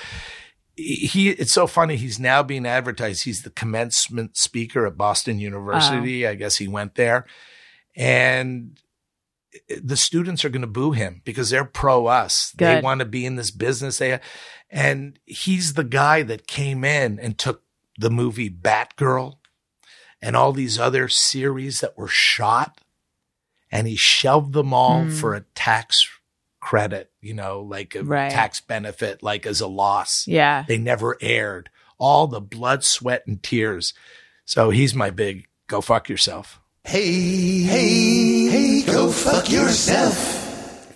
He, it's so funny. He's now being advertised. He's the commencement speaker at Boston University. I guess he went there and the students are going to boo him because they're pro us. They want to be in this business. They, and he's the guy that came in and took the movie Batgirl and all these other series that were shot and he shelved them all Mm. for a tax credit, you know, like a Right. tax benefit, like as a loss. Yeah. They never aired all the blood, sweat, and tears. So he's my big go fuck yourself. Hey, hey, hey, go fuck yourself.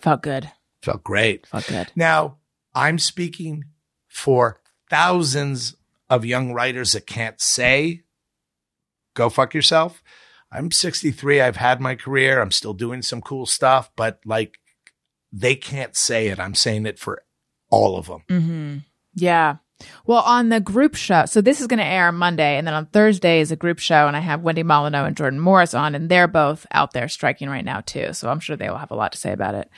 Felt good. Felt great. Felt good. Now, I'm speaking for thousands of young writers that can't say, go fuck yourself. I'm 63. I've had my career. I'm still doing some cool stuff, but like they can't say it. I'm saying it for all of them. Mm-hmm. Yeah. Well, on the group show, so this is going to air Monday, and then on Thursday is a group show, and I have Wendy Molyneux and Jordan Morris on, and they're both out there striking right now too. So I'm sure they will have a lot to say about it.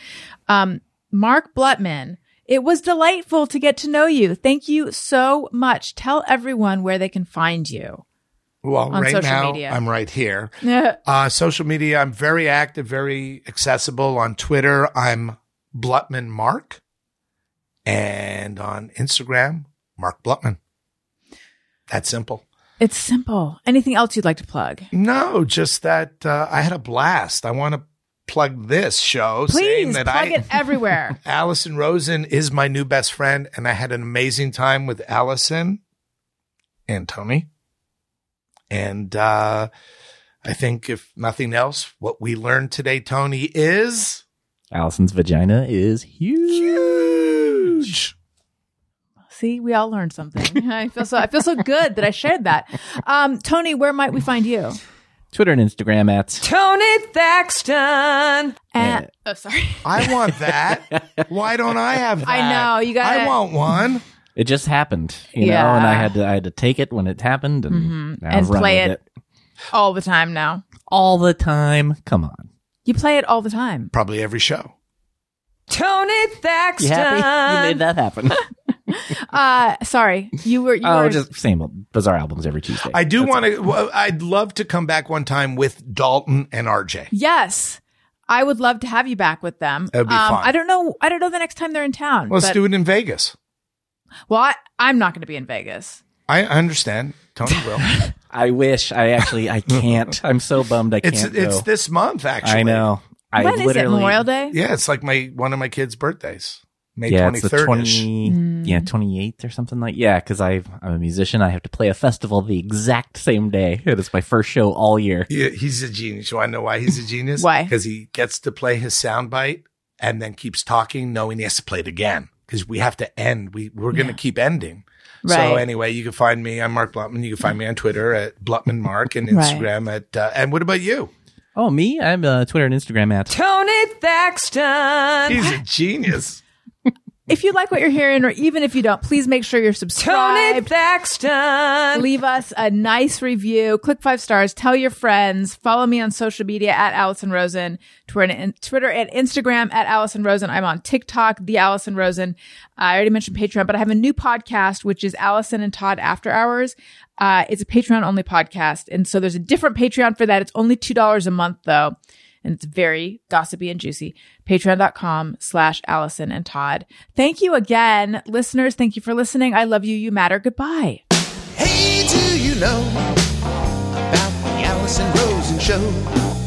Um, Mark Blutman, it was delightful to get to know you. Thank you so much. Tell everyone where they can find you. Well, On right now media. I'm right here. (laughs) Uh, social media, I'm very active, very accessible on Twitter. I'm Blutman Mark, and on Instagram, Mark Blutman. That's simple. it's simple. Anything else you'd like to plug? No, just that uh, I had a blast. I want to plug this show, saying Please plug I it everywhere. (laughs) Alison Rosen is my new best friend, and I had an amazing time with Alison and Tony. And uh, I think, if nothing else, what we learned today, Tony, is Alison's vagina is huge. huge. See, we all learned something. (laughs) I feel so I feel so good that I shared that. Um, Tony, where might we find you? Twitter and Instagram at Tony Thaxton. And, oh, sorry. I want that. (laughs) Why don't I have that? I know, you gotta- I want one. it just happened, you know, and I had to I had to take it when it happened and, now And run play with it. All the time now. all the time. Come on, You play it all the time. Probably every show. Tony you Thaxton. happy? You made that happen. (laughs) Uh, sorry. You were, you oh, were just same old bizarre albums every Tuesday. I do want to. Well, I'd love to come back one time with Dalton and RJ. Yes. I would love to have you back with them. That'd be um, fun. I don't know. I don't know the next time they're in town. Let's but- do it in Vegas. Well, I, I'm not going to be in Vegas. I I understand. Tony will. (laughs) I wish I actually I (laughs) can't. I'm so bummed I can't It's go. it's this month actually. I know. I When is it? Memorial Day? Yeah, it's like my one of my kids' birthdays, May yeah, twenty it's the twenty, Mm. yeah, twenty eighth or something like. That. Yeah, because I'm a musician. I have to play a festival the exact same day. (laughs) It is my first show all year. Yeah, he's a genius. You want to know why he's a genius? Why? Because he gets to play his soundbite and then keeps talking, knowing he has to play it again. Because we have to end. We we're going to keep ending. So anyway, you can find me. I'm Mark Blutman. You can find me on Twitter at Blutman Mark and Right. Instagram at. Uh, and what about you? Oh, me? I'm uh, Twitter and Instagram at. Tony Thaxton. He's a genius. If you like what you're hearing, or even if you don't, please make sure you're Tony subscribed. Thaxton. Leave us a nice review. Click five stars. Tell your friends. Follow me on social media at Alison Rosen, Twitter and, Twitter and Instagram at Alison Rosen. I'm on TikTok, the Alison Rosen. I already mentioned Patreon, but I have a new podcast, which is Alison and Todd After Hours. Uh, it's a Patreon only podcast. And so there's a different Patreon for that. It's only $2 a month though. And it's very gossipy and juicy. Patreon.com slash Alison and Todd. Thank you again, listeners. Thank you for listening. I love you. You matter. Goodbye. Hey, do you know about the Alison Rosen show?